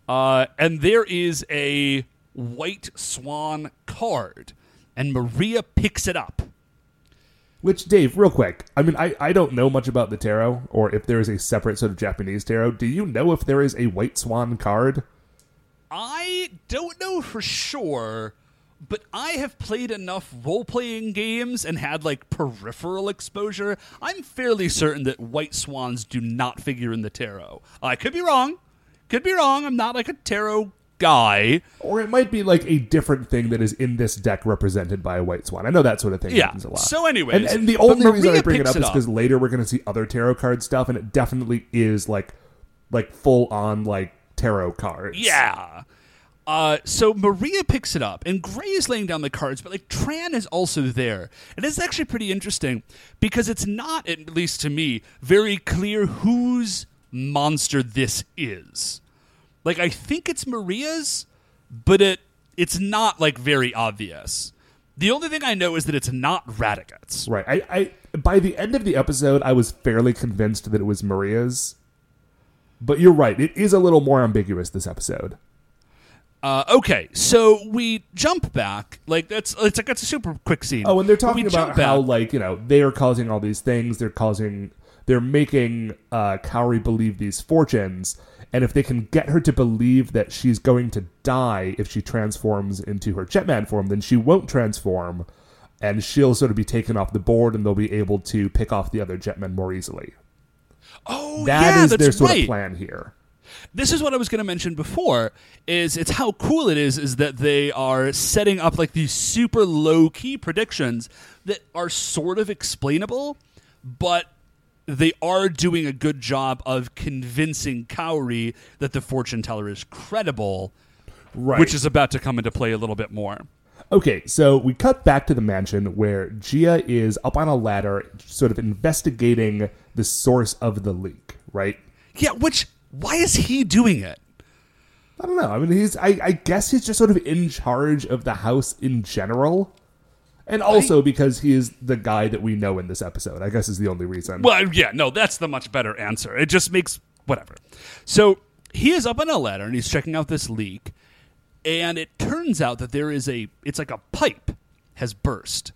Uh, and there is a white swan card, and Maria picks it up. Which, Dave, real quick, I mean, I, I don't know much about the tarot, or if there is a separate sort of Japanese tarot. Do you know if there is a white swan card? I don't know for sure, but I have played enough role playing games and had like peripheral exposure. I'm fairly certain that white swans do not figure in the tarot. I could be wrong. Could be wrong. I'm not like a tarot guy. Or it might be like a different thing that is in this deck represented by a white swan. I know that sort of thing Yeah. happens a lot. So anyways, and, and the only reason I bring it up it is because later we're going to see other tarot card stuff, and it definitely is like like full on like tarot cards. Yeah. Uh, so Maria picks it up, and Gray is laying down the cards, but like Tran is also there, and it's actually pretty interesting because it's not, at least to me, very clear whose monster this is. Like I think it's Maria's, but it it's not like very obvious. The only thing I know is that it's not Radigat's. Right. I, I by the end of the episode, I was fairly convinced that it was Maria's. But you're right; it is a little more ambiguous this episode. Uh, okay, so we jump back. Like that's it's like it's a super quick scene. Oh, and they're talking about how back. like you know they are causing all these things. They're causing, they're making uh, Kaori believe these fortunes, and if they can get her to believe that she's going to die if she transforms into her Jetman form, then she won't transform, and she'll sort of be taken off the board, and they'll be able to pick off the other Jetmen more easily. oh That yeah, is that's their sort right. of plan here. this is what I was going to mention before is it's how cool it is is that they are setting up like these super low key predictions that are sort of explainable but they are doing a good job of convincing Kaori that the fortune teller is credible Right. which is about to come into play a little bit more. Okay, so we cut back to the mansion where Gia is up on a ladder, sort of investigating the source of the leak, right? Yeah, which why is he doing it? I don't know. I mean, he's, I, I guess he's just sort of in charge of the house in general. And also because he is the guy that we know in this episode, I guess is the only reason. Well, yeah, no, that's the much better answer. It just makes whatever. So he is up on a ladder and he's checking out this leak, and it turns out that there is a it's like a pipe has burst.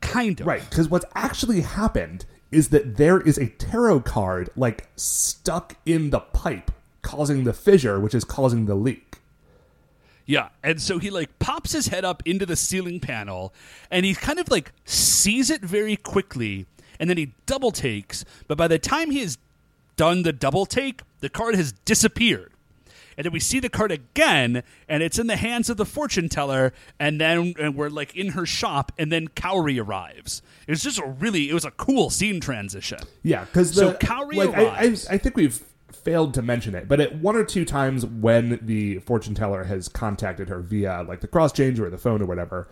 Kind of. Right, because what's actually happened is that there is a tarot card, like, stuck in the pipe, causing the fissure, which is causing the leak. Yeah. And so he like pops his head up into the ceiling panel and he kind of like sees it very quickly and then he double takes, but by the time he has done the double take, the card has disappeared. And then we see the card again, and it's in the hands of the fortune teller, and then and we're like in her shop, and then Kaori arrives. It was just a really, it was a cool scene transition. Yeah, because So the Kaori like, I, I, arrives. I think we've failed to mention it, but at one or two times when the fortune teller has contacted her via like the cross change or the phone or whatever,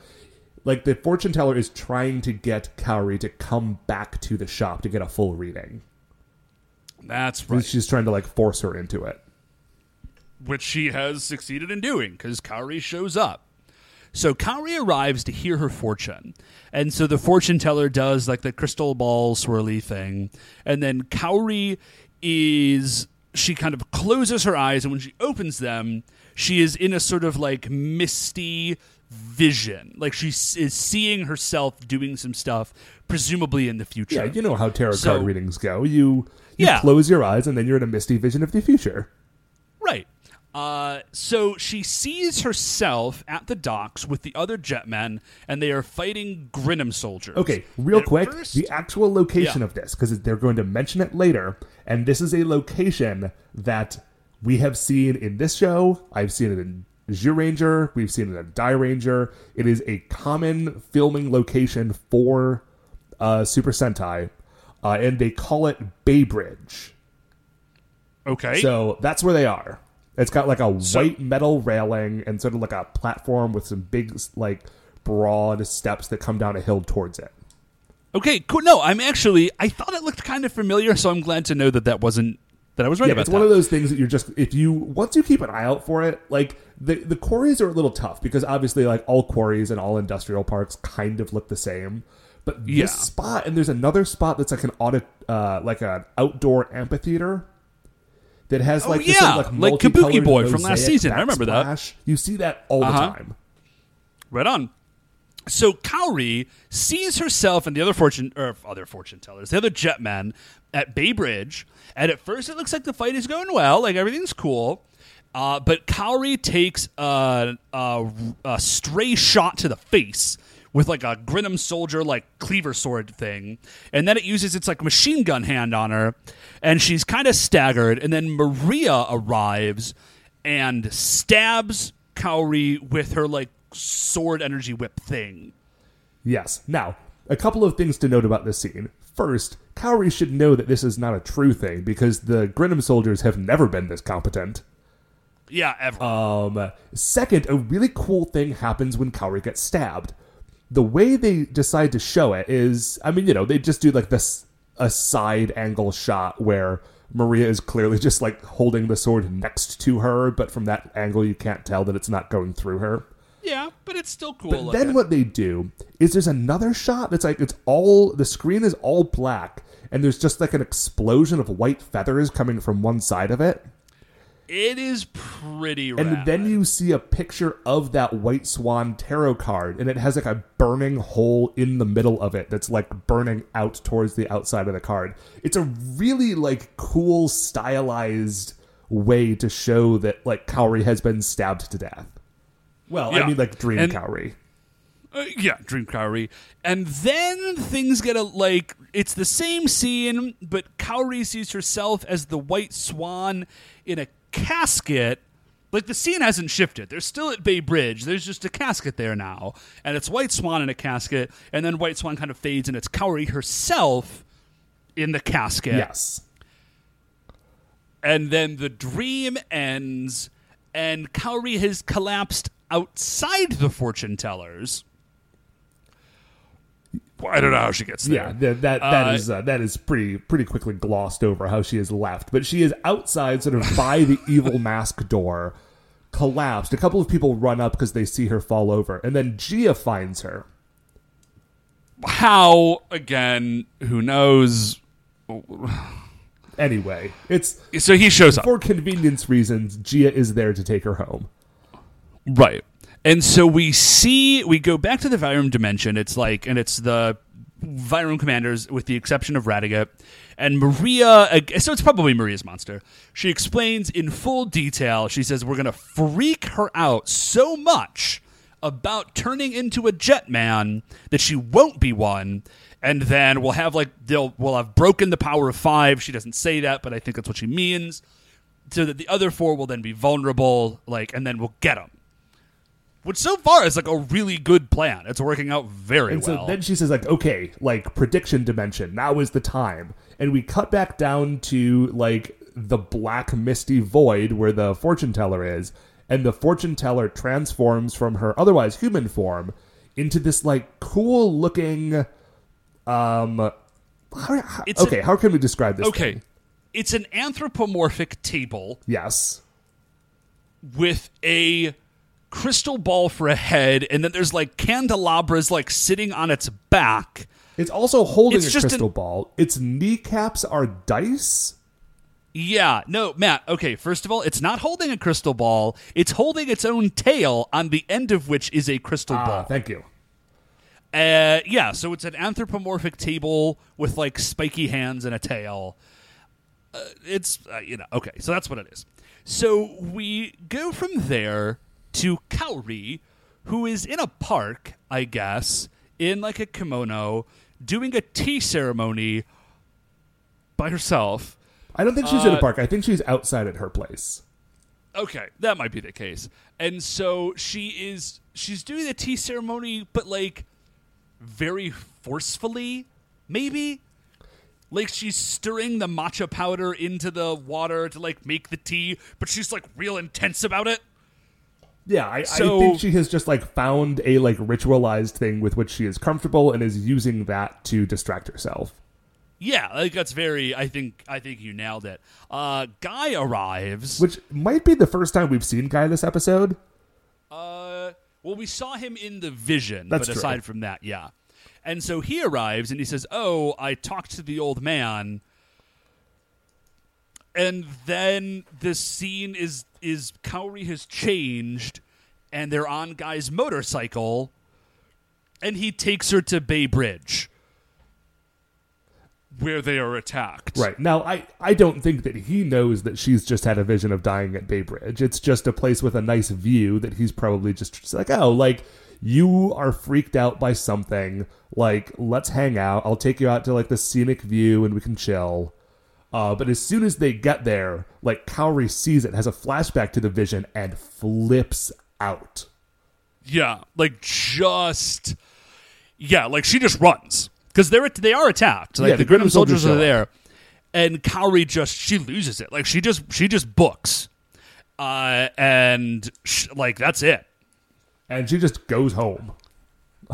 like the fortune teller is trying to get Kaori to come back to the shop to get a full reading. That's right. She's trying to like force her into it. which she has succeeded in doing because Kaori shows up. So Kaori arrives to hear her fortune. And so the fortune teller does like the crystal ball swirly thing. And then Kaori is she kind of closes her eyes and when she opens them, she is in a sort of like misty vision. Like she s- is seeing herself doing some stuff presumably in the future. Yeah, you know how tarot So- card readings go. You you Yeah. close your eyes and then you're in a misty vision of the future. Right. Uh, so she sees herself at the docks with the other jetmen, and they are fighting Grinam soldiers. Okay, real At quick, first- the actual location Yeah. of this, because they're going to mention it later, and this is a location that we have seen in this show. I've seen it in Ranger. We've seen it in Dairanger. It is a common filming location for uh, Super Sentai, uh, and they call it Bay Bridge. okay. So that's where they are. It's got like a white metal railing and sort of like a platform with some big, like, broad steps that come down a hill towards it. okay. Cool. No, I'm actually. I thought it looked kind of familiar, so I'm glad to know that that wasn't that I was right Yeah, about it's that. one of those things that you're just if you once you keep an eye out for it, like the the quarries are a little tough because obviously like all quarries and all industrial parks kind of look the same. But this Yeah. spot and there's another spot that's like an audit uh like an outdoor amphitheater that has Oh, like this sort of, yeah, like, like Kabuki Boy from last season. I remember that. You see that all Uh-huh. the time. Right on. So Kaori sees herself and the other fortune or other fortune tellers, the other jetmen at Bay Bridge, and at first it looks like the fight is going well, like everything's cool. Uh, but Kaori takes a, a, a stray shot to the face with like a Grinam soldier like cleaver sword thing, and then it uses its like machine gun hand on her, and she's kind of staggered. And then Maria arrives and stabs Kaori with her like sword energy whip thing. Yes. Now, a couple of things to note about this scene. First, Kaori should know that this is not a true thing because the Grinam soldiers have never been this competent. Yeah, ever. Um, second, a really cool thing happens when Kaori gets stabbed. The way they decide to show it is, I mean, you know, they just do like this a side angle shot where Maria is clearly just like holding the sword next to her, but from that angle you can't tell that it's not going through her. yeah, but it's still cool. But then what they do is there's another shot that's like it's all the screen is all black and there's just like an explosion of white feathers coming from one side of it. It is pretty rad. And then you see a picture of that white swan tarot card, and it has like a burning hole in the middle of it that's like burning out towards the outside of the card. It's a really like cool stylized way to show that like Kaori has been stabbed to death. Well, I mean like Dream And- Kaori. Uh, yeah, Dream Kaori. And then things get a like it's the same scene, but Kaori sees herself as the white swan in a casket. Like the scene hasn't shifted. They're still at Bay Bridge. There's just a casket there now. And it's White Swan in a casket, and then White Swan kind of fades and it's Kaori herself in the casket. Yes. And then the dream ends and Kaori has collapsed outside the fortune tellers. Well, I don't know how she gets there. Yeah, that that, that Uh, is uh, that is pretty pretty quickly glossed over how she is left, but she is outside, sort of by the <laughs> evil mask door, collapsed. A couple of people run up because they see her fall over, and then Gia finds her. How again? Who knows? Anyway, it's So he shows up, for convenience reasons. Gia is there to take her home. right? And so we see we go back to the Vyram dimension. It's like, and it's the Vyram commanders, with the exception of Radigat and Maria. So it's probably Maria's monster. She explains in full detail. She says we're gonna freak her out so much about turning into a jet man that she won't be one. And then we'll have like they'll we'll have broken the power of five. She doesn't say that, but I think that's what she means. So that the other four will then be vulnerable, like, and then we'll get them. Which so far is like a really good plan. It's working out very And so well. then she says, like, okay, like prediction dimension, now is the time. And we cut back down to like the black misty void where the fortune teller is, and the fortune teller transforms from her otherwise human form into this like cool looking um how, how- okay, how can we describe this? okay. thing? it's an anthropomorphic table Yes. with a crystal ball for a head, and then there's like candelabras like sitting on its back. It's also holding It's a just an- crystal ball. Its kneecaps are dice. Yeah, no, Matt. Okay, first of all, it's not holding a crystal ball. It's holding its own tail, on the end of which is a crystal Ah, ball. thank you. Uh, yeah, so it's an anthropomorphic table with like spiky hands and a tail. Uh, it's uh, you know okay, so that's what it is. So we go from there to Kaori, who is in a park, I guess, in like a kimono, doing a tea ceremony by herself. I don't think she's in a Uh, park. I think she's outside at her place. Okay, that might be the case. And so she is she's doing the tea ceremony, but like very forcefully, maybe? Like she's stirring the matcha powder into the water to like make the tea, but she's like real intense about it. Yeah, I, So- I think she has just like found a like ritualized thing with which she is comfortable and is using that to distract herself. Yeah, like that's very I think I think you nailed it. Uh Guy arrives. Which might be the first time we've seen Guy this episode. Uh, well, we saw him in the vision, That's but true. aside from that, yeah. And so he arrives and he says, "Oh, I talked to the old man." And then the scene is is Kaori has changed, and they're on Guy's motorcycle, and he takes her to Bay Bridge, where they are attacked. Right. Now I, I don't think that he knows that she's just had a vision of dying at Bay Bridge. It's just a place with a nice view that he's probably just like, oh, like you are freaked out by something. Like, let's hang out. I'll take you out to like the scenic view and we can chill. Uh, but as soon as they get there, like Kaori sees it, has a flashback to the vision, and flips out. Yeah, like just yeah, like she just runs because they're they are attacked. Like Yeah, the, the Grinam soldiers, soldiers are there, and Kaori just she loses it. Like she just she just books, uh, and sh- like that's it. And she just goes home.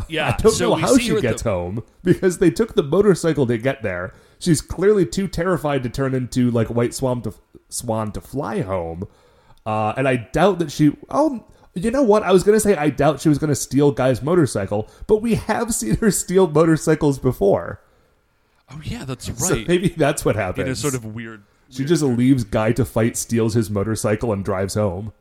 Yeah, <laughs> I don't so know how she gets the- home because they took the motorcycle to get there. She's clearly too terrified to turn into like White Swan to Swan to fly home, uh, and I doubt that she. Oh, you know what? I was gonna say I doubt she was gonna steal Guy's motorcycle, but we have <laughs> seen her steal motorcycles before, Oh yeah, that's right. so maybe that's what happened. In a sort of weird. she just leaves Guy to fight, steals his motorcycle, and drives home.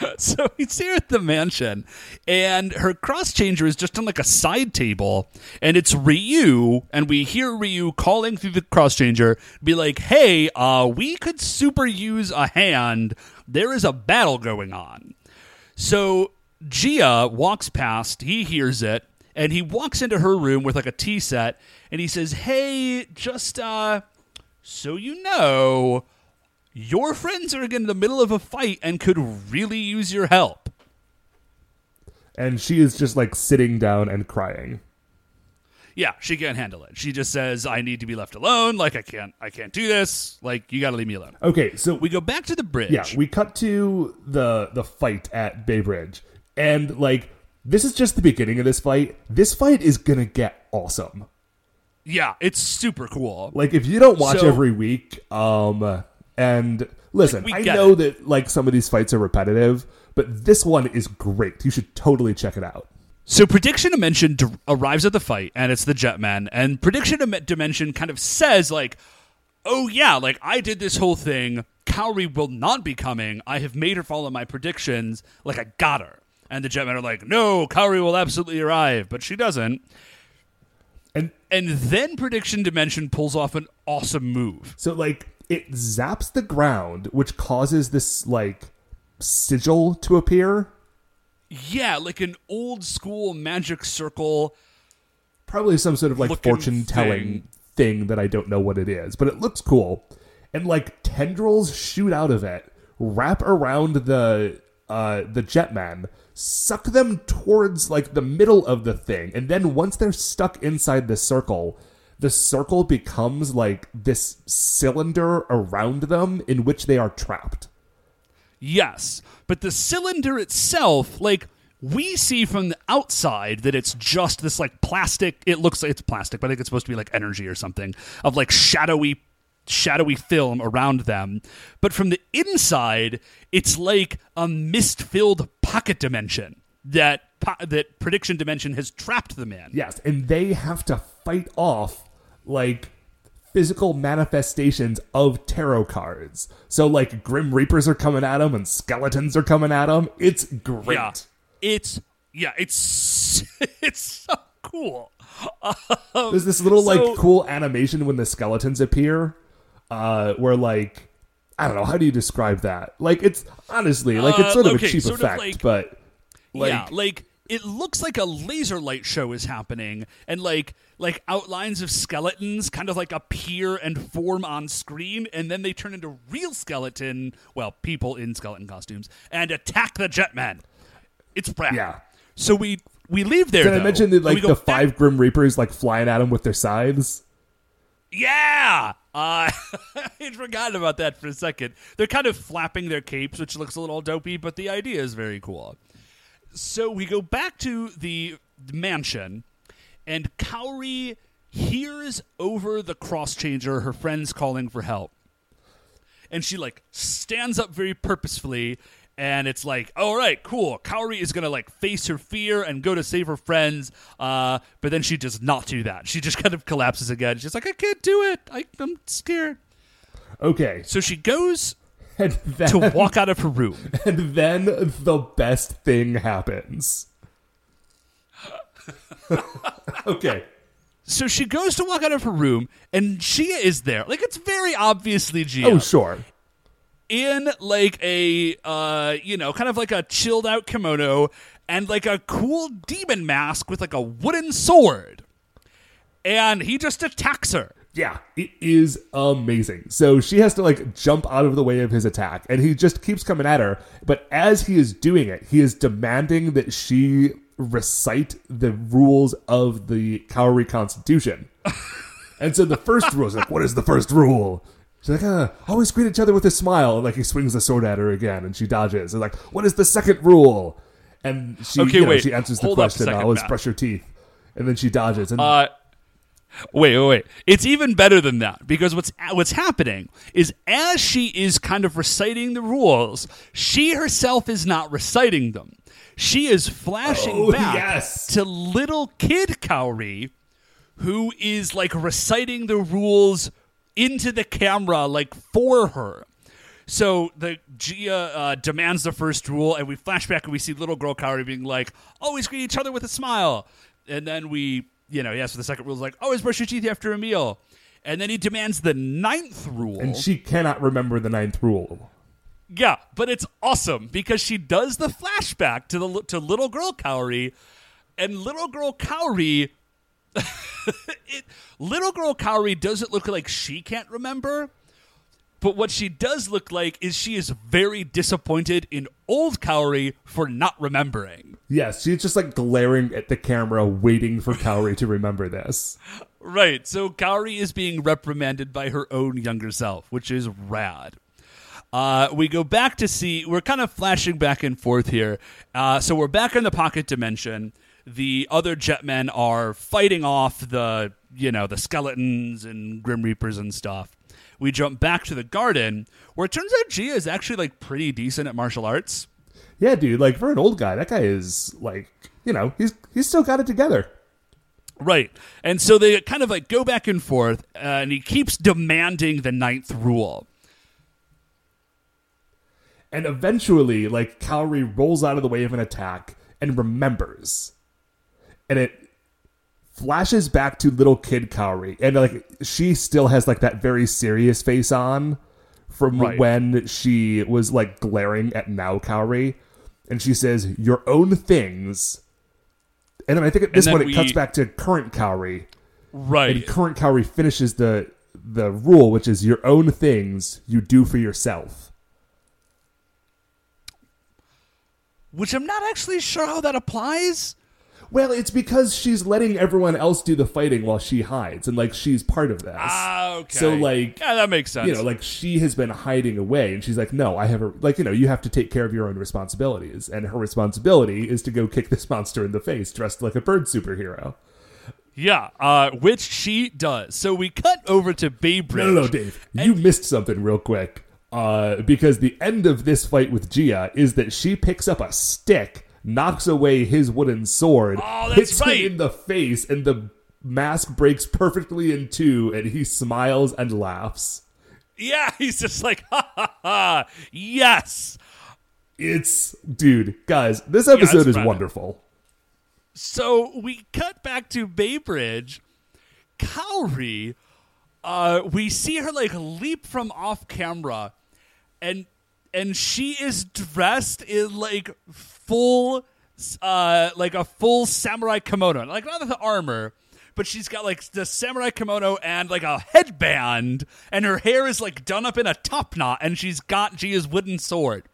<laughs> So he's here at the mansion, and her cross changer is just on like a side table, and it's Ryu, and we hear Ryu calling through the cross changer, be like, "Hey, uh, we could super use a hand. There is a battle going on." So Gia walks past, he hears it, and he walks into her room with like a tea set, and he says, "Hey, just uh, so you know." Your friends are in the middle of a fight and could really use your help. And she is just like sitting down and crying. Yeah, she can't handle it. She just says, "I need to be left alone. Like I can't, I can't do this. Like you got to leave me alone." Okay, so We go back to the bridge. Yeah, we cut to the the fight at Bay Bridge, and like this is just the beginning of this fight. This fight is gonna get awesome. yeah, it's super cool. Like if you don't watch So- every week, um, and listen, we I know it. that like some of these fights are repetitive, but this one is great. You should totally check it out. So prediction dimension d- arrives at the fight, and it's the Jetman. And prediction Dim- dimension kind of says like, "Oh yeah, like I did this whole thing. Kaori will not be coming. I have made her follow my predictions. Like I got her." And the Jetmen are like, "No, Kaori will absolutely arrive," but she doesn't. And And then prediction dimension pulls off an awesome move. so like it zaps the ground, which causes this like sigil to appear. Yeah, like an old school magic circle. probably some sort of like fortune telling thing. that I don't know what it is, but it looks cool. And like tendrils shoot out of it, wrap around the uh the jetman, suck them towards like the middle of the thing, and then once they're stuck inside the circle, the circle becomes like this cylinder around them in which they are trapped. Yes, but the cylinder itself, like we see from the outside that it's just this like plastic. It looks like it's plastic, but I think it's supposed to be like energy or something of like shadowy shadowy film around them. But from the inside, it's like a mist-filled pocket dimension that po- that prediction dimension has trapped them in. Yes, and they have to fight off like physical manifestations of tarot cards. So like Grim Reapers are coming at him and skeletons are coming at him. It's great. Yeah. It's yeah, it's <laughs> it's so cool. There's this little So- like cool animation when the skeletons appear, uh, where like I don't know how do you describe that? Like it's honestly like it's Uh, sort of okay, a cheap of effect, like- but like yeah, like it looks like a laser light show is happening, and like like outlines of skeletons kind of like appear and form on screen, and then they turn into real skeleton, well, people in skeleton costumes, and attack the jetman. It's rad. Yeah. So we we leave there. did I though, mention that like the back- five Grim Reapers like flying at them with their scythes? Yeah. Uh, <laughs> I forgot about that for a second. They're kind of flapping their capes, which looks a little dopey, but the idea is very cool. So we go back to the mansion, and Kaori hears over the cross changer her friends calling for help. And she like stands up very purposefully and it's like, all right, cool. Kaori is gonna like face her fear and go to save her friends. Uh, but then she does not do that. She just <laughs> kind of collapses again. She's like, I can't do it. I, I'm scared. Okay, So she goes then to walk out of her room. <laughs> and then the best thing happens. <laughs> okay. So she goes to walk out of her room, and Gia is there. Like it's very obviously Gia. Oh, sure. in like a uh you know kind of like a chilled out kimono and like a cool demon mask with like a wooden sword and he just attacks her Yeah, it is amazing. So she has to like jump out of the way of his attack, and he just keeps coming at her. But as he is doing it, he is demanding that she recite the rules of the Kaori Constitution. <laughs> and so the first rule is like, what is the first rule? She's like, uh, always greet each other with a smile. And like he swings the sword at her again, and she dodges. And like, what is the second rule? And she, Okay, you know, wait. she answers the question. always brush your teeth. And then she dodges. And uh wait wait wait it's even better than that because what's what's happening is as she is kind of reciting the rules she herself is not reciting them she is flashing Oh, <laughs> back yes. to little kid Kaori who is like reciting the rules into the camera like for her. So the Gia uh, demands the first rule, and we flash back and we see little girl Kaori being like, "Always greet each other with a smile," and then we, you know, yes, for the second rule is like, "Always brush your teeth after a meal," and then he demands the ninth rule. and she cannot remember the ninth rule. Yeah, but it's awesome because she does the flashback to the to little girl Kaori, and little girl Kaori, <laughs> it, little girl Kaori doesn't look like she can't remember, but what she does look like is she is very disappointed in old Kaori for not remembering. Yes, she's just like glaring at the camera, waiting for Kaori to remember this. Right, so Kaori is being reprimanded by her own younger self, which is rad. Uh, we go back to see, we're kind of flashing back and forth here. Uh, so we're back in the pocket dimension. The other jetmen are fighting off the, you know, the skeletons and Grim Reapers and stuff. We jump back to the garden, where it turns out Gia is actually like pretty decent at martial arts. Yeah, dude, like for an old guy, that guy is like, you know, he's he's still got it together. Right. And so they kind of like go back and forth, uh, and he keeps demanding the ninth rule. And eventually, like Kaori rolls out of the way of an attack and remembers. And it flashes back to little kid Kaori. And like she still has like that very serious face on from Right. when she was like glaring at now Kaori. And she says, Your own things. And then I think at this point it cuts back to current Kaori. Right. And current Kaori finishes the the rule, which is your own things you do for yourself. which I'm not actually sure how that applies. Well, it's because she's letting everyone else do the fighting while she hides, and like she's part of this. Ah, okay. So like, yeah, that makes sense. you know, like she has been hiding away, and she's like, no, I have a like, you know, you have to take care of your own responsibilities, and her responsibility is to go kick this monster in the face dressed like a bird superhero. yeah, uh, which she does. So we cut over to Bay Bridge. No, no, no, Dave, you missed something real quick. Uh, because the end of this fight with Gia is that she picks up a stick, knocks away his wooden sword, Oh, that's hits right. him in the face, and the mask breaks perfectly in two, and he smiles and laughs. Yeah, <laughs> he's just like, ha ha ha, yes. It's dude, guys, this episode it's is wonderful. So we cut back to Baybridge. Kaori, uh, we see her like leap from off camera, and and she is dressed in like full, uh, like a full samurai kimono, like not the armor. But she's got like the samurai kimono and like a headband, and her hair is like done up in a top knot, and she's got Gia's wooden sword,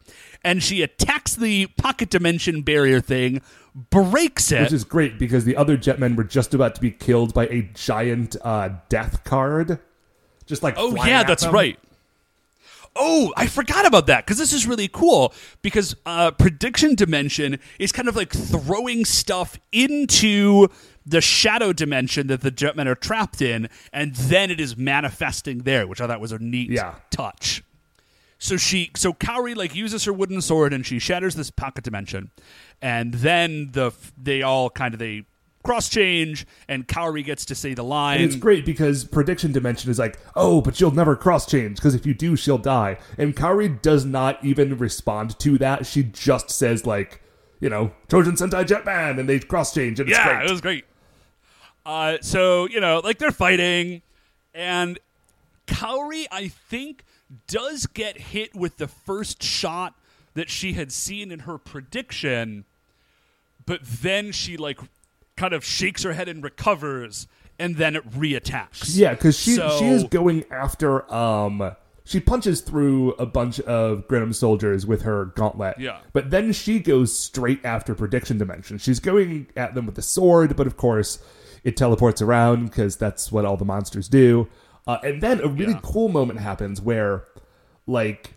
and she attacks the pocket dimension barrier thing, breaks it, Which is great because the other jetmen were just about to be killed by a giant uh, death card. Just like Oh yeah, at that's them. right. Oh, I forgot about that because this is really cool because uh, prediction dimension is kind of like throwing stuff into the shadow dimension that the jetmen are trapped in, and then it is manifesting there, which I thought was a neat Yeah. touch. So she, so Kaori like uses her wooden sword and she shatters this pocket dimension, and then the they all kind of they cross change, and Kaori gets to say the line. And it's great because prediction dimension is like, oh, but she'll never cross change because if you do, she'll die. And Kaori does not even respond to that. She just says like, you know, Choujin Sentai Jetman, and they cross change, and it's yeah, great. it was great. Uh, so you know, like they're fighting, and Kaori, I think, does get hit with the first shot that she had seen in her prediction, but then she like kind of shakes her head and recovers, and then it reattacks. Yeah, because she So- she is going after um she punches through a bunch of Grinam soldiers with her gauntlet. Yeah. But then she goes straight after prediction dimension. She's going at them with the sword, but of course it teleports around because that's what all the monsters do. Uh, and then a really Yeah. cool moment happens where like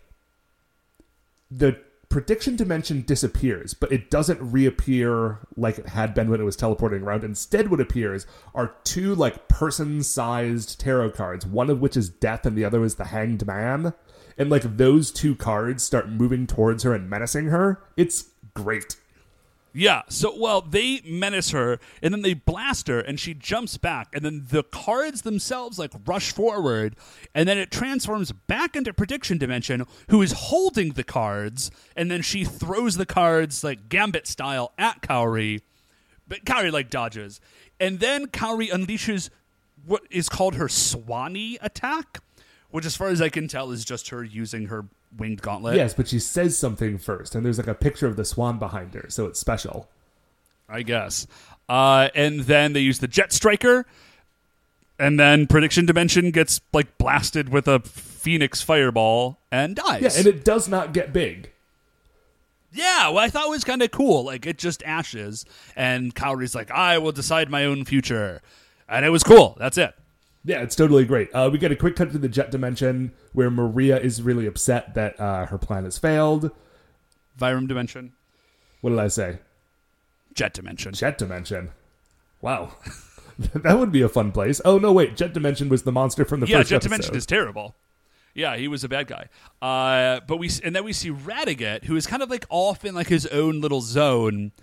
the prediction dimension disappears, but it doesn't reappear like it had been when it was teleporting around. Instead, what appears are two like person-sized tarot cards, one of which is death and the other is the hanged man. And like those two cards start moving towards her and menacing her. It's great. Yeah. So, well, they menace her and then they blast her and she jumps back. And then the cards themselves like rush forward. And then it transforms back into Prediction Dimension, who is holding the cards. And then she throws the cards like Gambit style at Kaori. But Kaori like dodges. And then Kaori unleashes what is called her Swanee attack, which, as far as I can tell, is just her using her winged gauntlet. Yes, but she says something first, and there's like a picture of the swan behind her, so it's special. I guess. Uh, and then they use the Jet Striker, and then Prediction Dimension gets like blasted with a Phoenix Fireball and dies. Yeah, and it does not get big. yeah, well, I thought it was kind of cool. Like it just ashes, and Kaori's like, "I will decide my own future," and it was cool. That's it. Yeah, it's totally great. Uh, we get a quick cut to the jet dimension where Maria is really upset that uh, her plan has failed. Vyram Dimension, What did I say? Jet Dimension. Jet dimension. Wow, <laughs> that would be a fun place. Oh no, wait, jet dimension was the monster from the yeah, first Jet episode. Dimension is terrible. Yeah, he was a bad guy. Uh, but we and then we see Radigat, who is kind of like off in like his own little zone,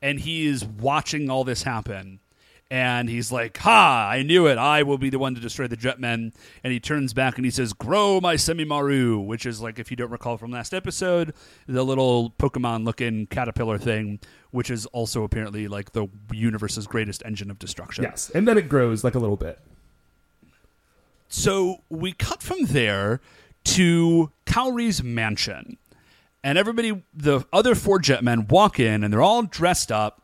and he is watching all this happen. And he's like, "Ha! I knew it. I will be the one to destroy the Jetmen." And he turns back and he says, "Grow my Semimaru," which is like, if you don't recall from last episode, the little Pokemon-looking caterpillar thing, which is also apparently like the universe's greatest engine of destruction. yes, and then it grows like a little bit. So we cut from there to Kaori's mansion. And everybody, the other four jetmen walk in and they're all dressed up.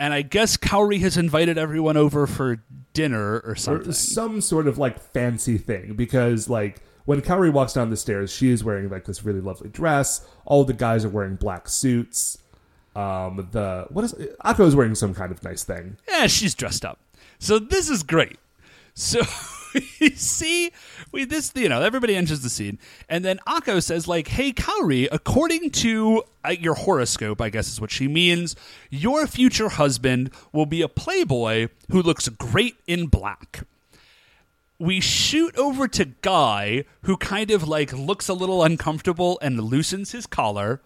And I guess Kaori has invited everyone over for dinner or or something. some sort of like fancy thing because like when Kaori walks down the stairs, she is wearing like this really lovely dress. All the guys are wearing black suits. um, the what is Akko is wearing some kind of nice thing. Yeah, she's dressed up. So this is great. So <laughs> <laughs> we see we this you know everybody enters the scene, and then Akko says like, "Hey, Kaori, according to uh, your horoscope, I guess is what she means, your future husband will be a playboy who looks great in black." We shoot over to Guy, who kind of like looks a little uncomfortable and loosens his collar.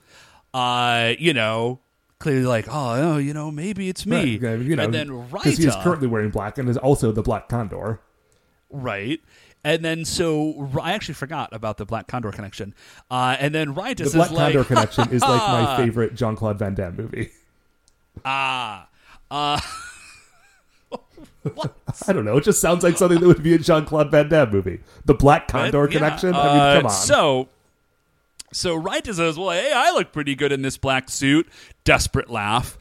Uh, you know, clearly like, oh, oh, you know, maybe it's me. Right, you know, and then because he's Raita, currently wearing black and is also the Black Condor. Right? And then so I actually forgot about the Black Condor connection. Uh, and then Raita The Black like, Condor connection is like my <laughs> favorite Jean Claude Van Damme movie. ah, uh, <laughs> what? I don't know. It just sounds like something that would be a Jean Claude Van Damme movie. The Black Condor Yeah, connection. I uh, mean, come on. So, so Raita says, "Well, hey, I look pretty good in this black suit." Desperate laugh.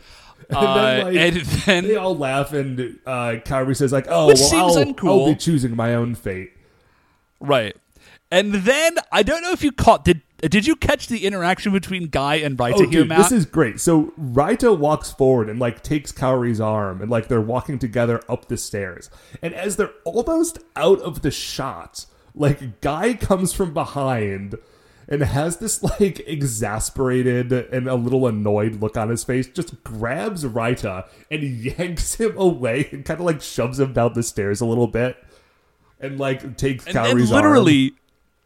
And Uh, then, like, and then they all laugh, and uh, Kaori says, "Like, oh, Which well, seems I'll, uncool. I'll be choosing my own fate." right, and then I don't know if you caught did did you catch the interaction between Guy and Raita Oh, here, dude, Matt? this is great. So Raita walks forward and like takes Kaori's arm, and like they're walking together up the stairs. And as they're almost out of the shot, like Guy comes from behind and has this like exasperated and a little annoyed look on his face. Just grabs Raita and yanks him away and kind of like shoves him down the stairs a little bit, and like takes and then Kaori's arm. literally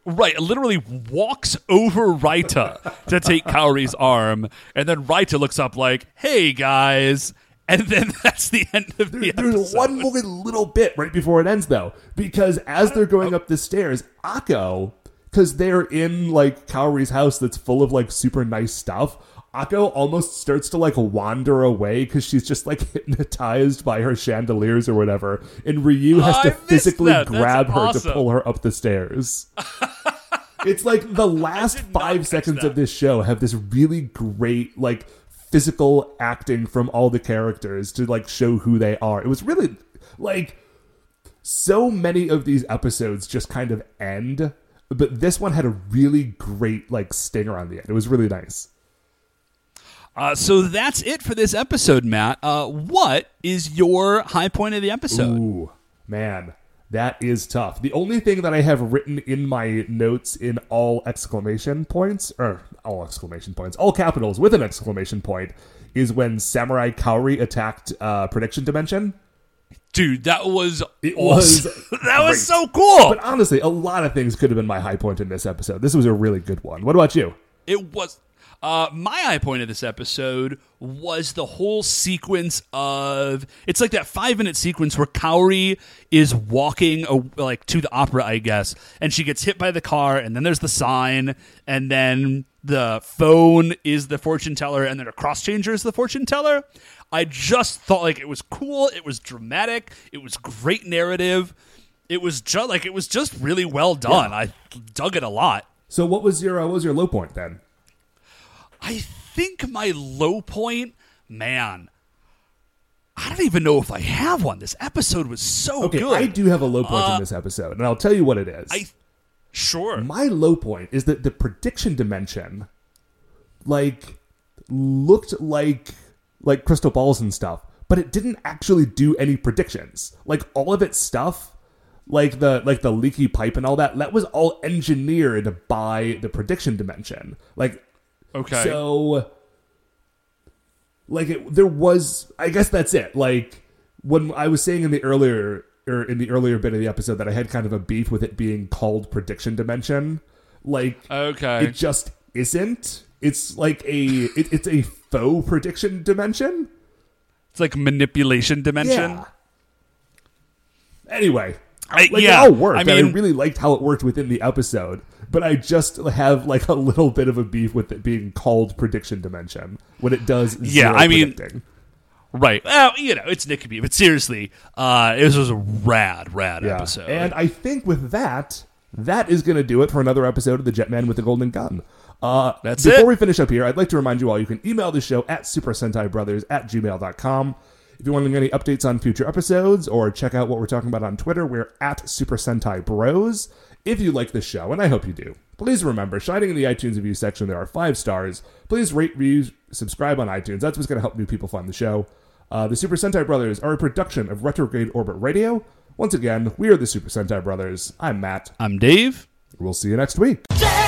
right literally walks over Raita to take Kaori's arm and then Raita looks up like hey guys and then <laughs> that's the end of the episode. There's one more little bit right before it ends, though, because as they're going oh. up the stairs, Akko, because they're in like Kaori's house that's full of like super nice stuff. Akko almost starts to like wander away because she's just like <laughs> hypnotized by her chandeliers or whatever, and Ryu has Oh, to physically that. Grab her to pull her up the stairs. <laughs> it's like the last five seconds of this show have this really great like physical acting from all the characters to like show who they are. It was really like so many of these episodes just kind of end, but this one had a really great like stinger on the end. It was really nice. Uh, so that's it for this episode, Matt. Uh, what is your high point of the episode? Ooh, man, that is tough. The only thing that I have written in my notes in all exclamation points, or all exclamation points, all capitals with an exclamation point, is when Samurai Kaori attacked uh, Prediction Dimension. Dude, that was It was awesome. <laughs> that was so cool. But honestly, a lot of things could have been my high point in this episode. This was a really good one. What about you? It was. Uh, my high point of this episode was the whole sequence of it's like that five minute sequence where Kaori is walking uh, like to the opera, I guess, and she gets hit by the car, and then there's the sign, and then the phone is the fortune teller, and then a cross changer is the fortune teller. I just thought like it was cool, it was dramatic, it was great narrative, it was just like it was just really well done. I dug it a lot. So, what was your uh, what was your low point then? I think my low point, man. I don't even know if I have one. This episode was so Okay, good. I do have a low point in uh, this episode, and I'll tell you what it is. I sure. my low point is that the prediction dimension like looked like like crystal balls and stuff but it didn't actually do any predictions like all of its stuff like the like the leaky pipe and all that that was all engineered by the prediction dimension like Okay. so like it, there was i guess that's it like when i was saying in the earlier or in the earlier bit of the episode that i had kind of a beef with it being called prediction dimension like okay. it just isn't it's like a it, it's a faux prediction dimension it's like manipulation dimension. yeah anyway I- like yeah, it all worked I and i mean- really liked how it worked within the episode but i just have like a little bit of a beef with it being called prediction dimension when it does Yeah, I mean- Right. Well, you know, it's Nick but seriously, uh, this was a rad, rad Yeah. episode. And I think with that, that is going to do it for another episode of The Jetman with the Golden Gun. Uh, That's it. before it. we finish up here, I'd like to remind you all you can email the show at Super Sentai Brothers at gmail.com. If you want any updates on future episodes or check out what we're talking about on Twitter, we're at Super Sentai Bros. If you like this show, and I hope you do, please remember, shining in the iTunes review section, there are five stars. Please rate, review, subscribe on iTunes. That's what's going to help new people find the show. Uh, the Super Sentai Brothers are a production of Retrograde Orbit Radio. Once again, we are the Super Sentai Brothers. I'm Matt. I'm Dave. We'll see you next week. J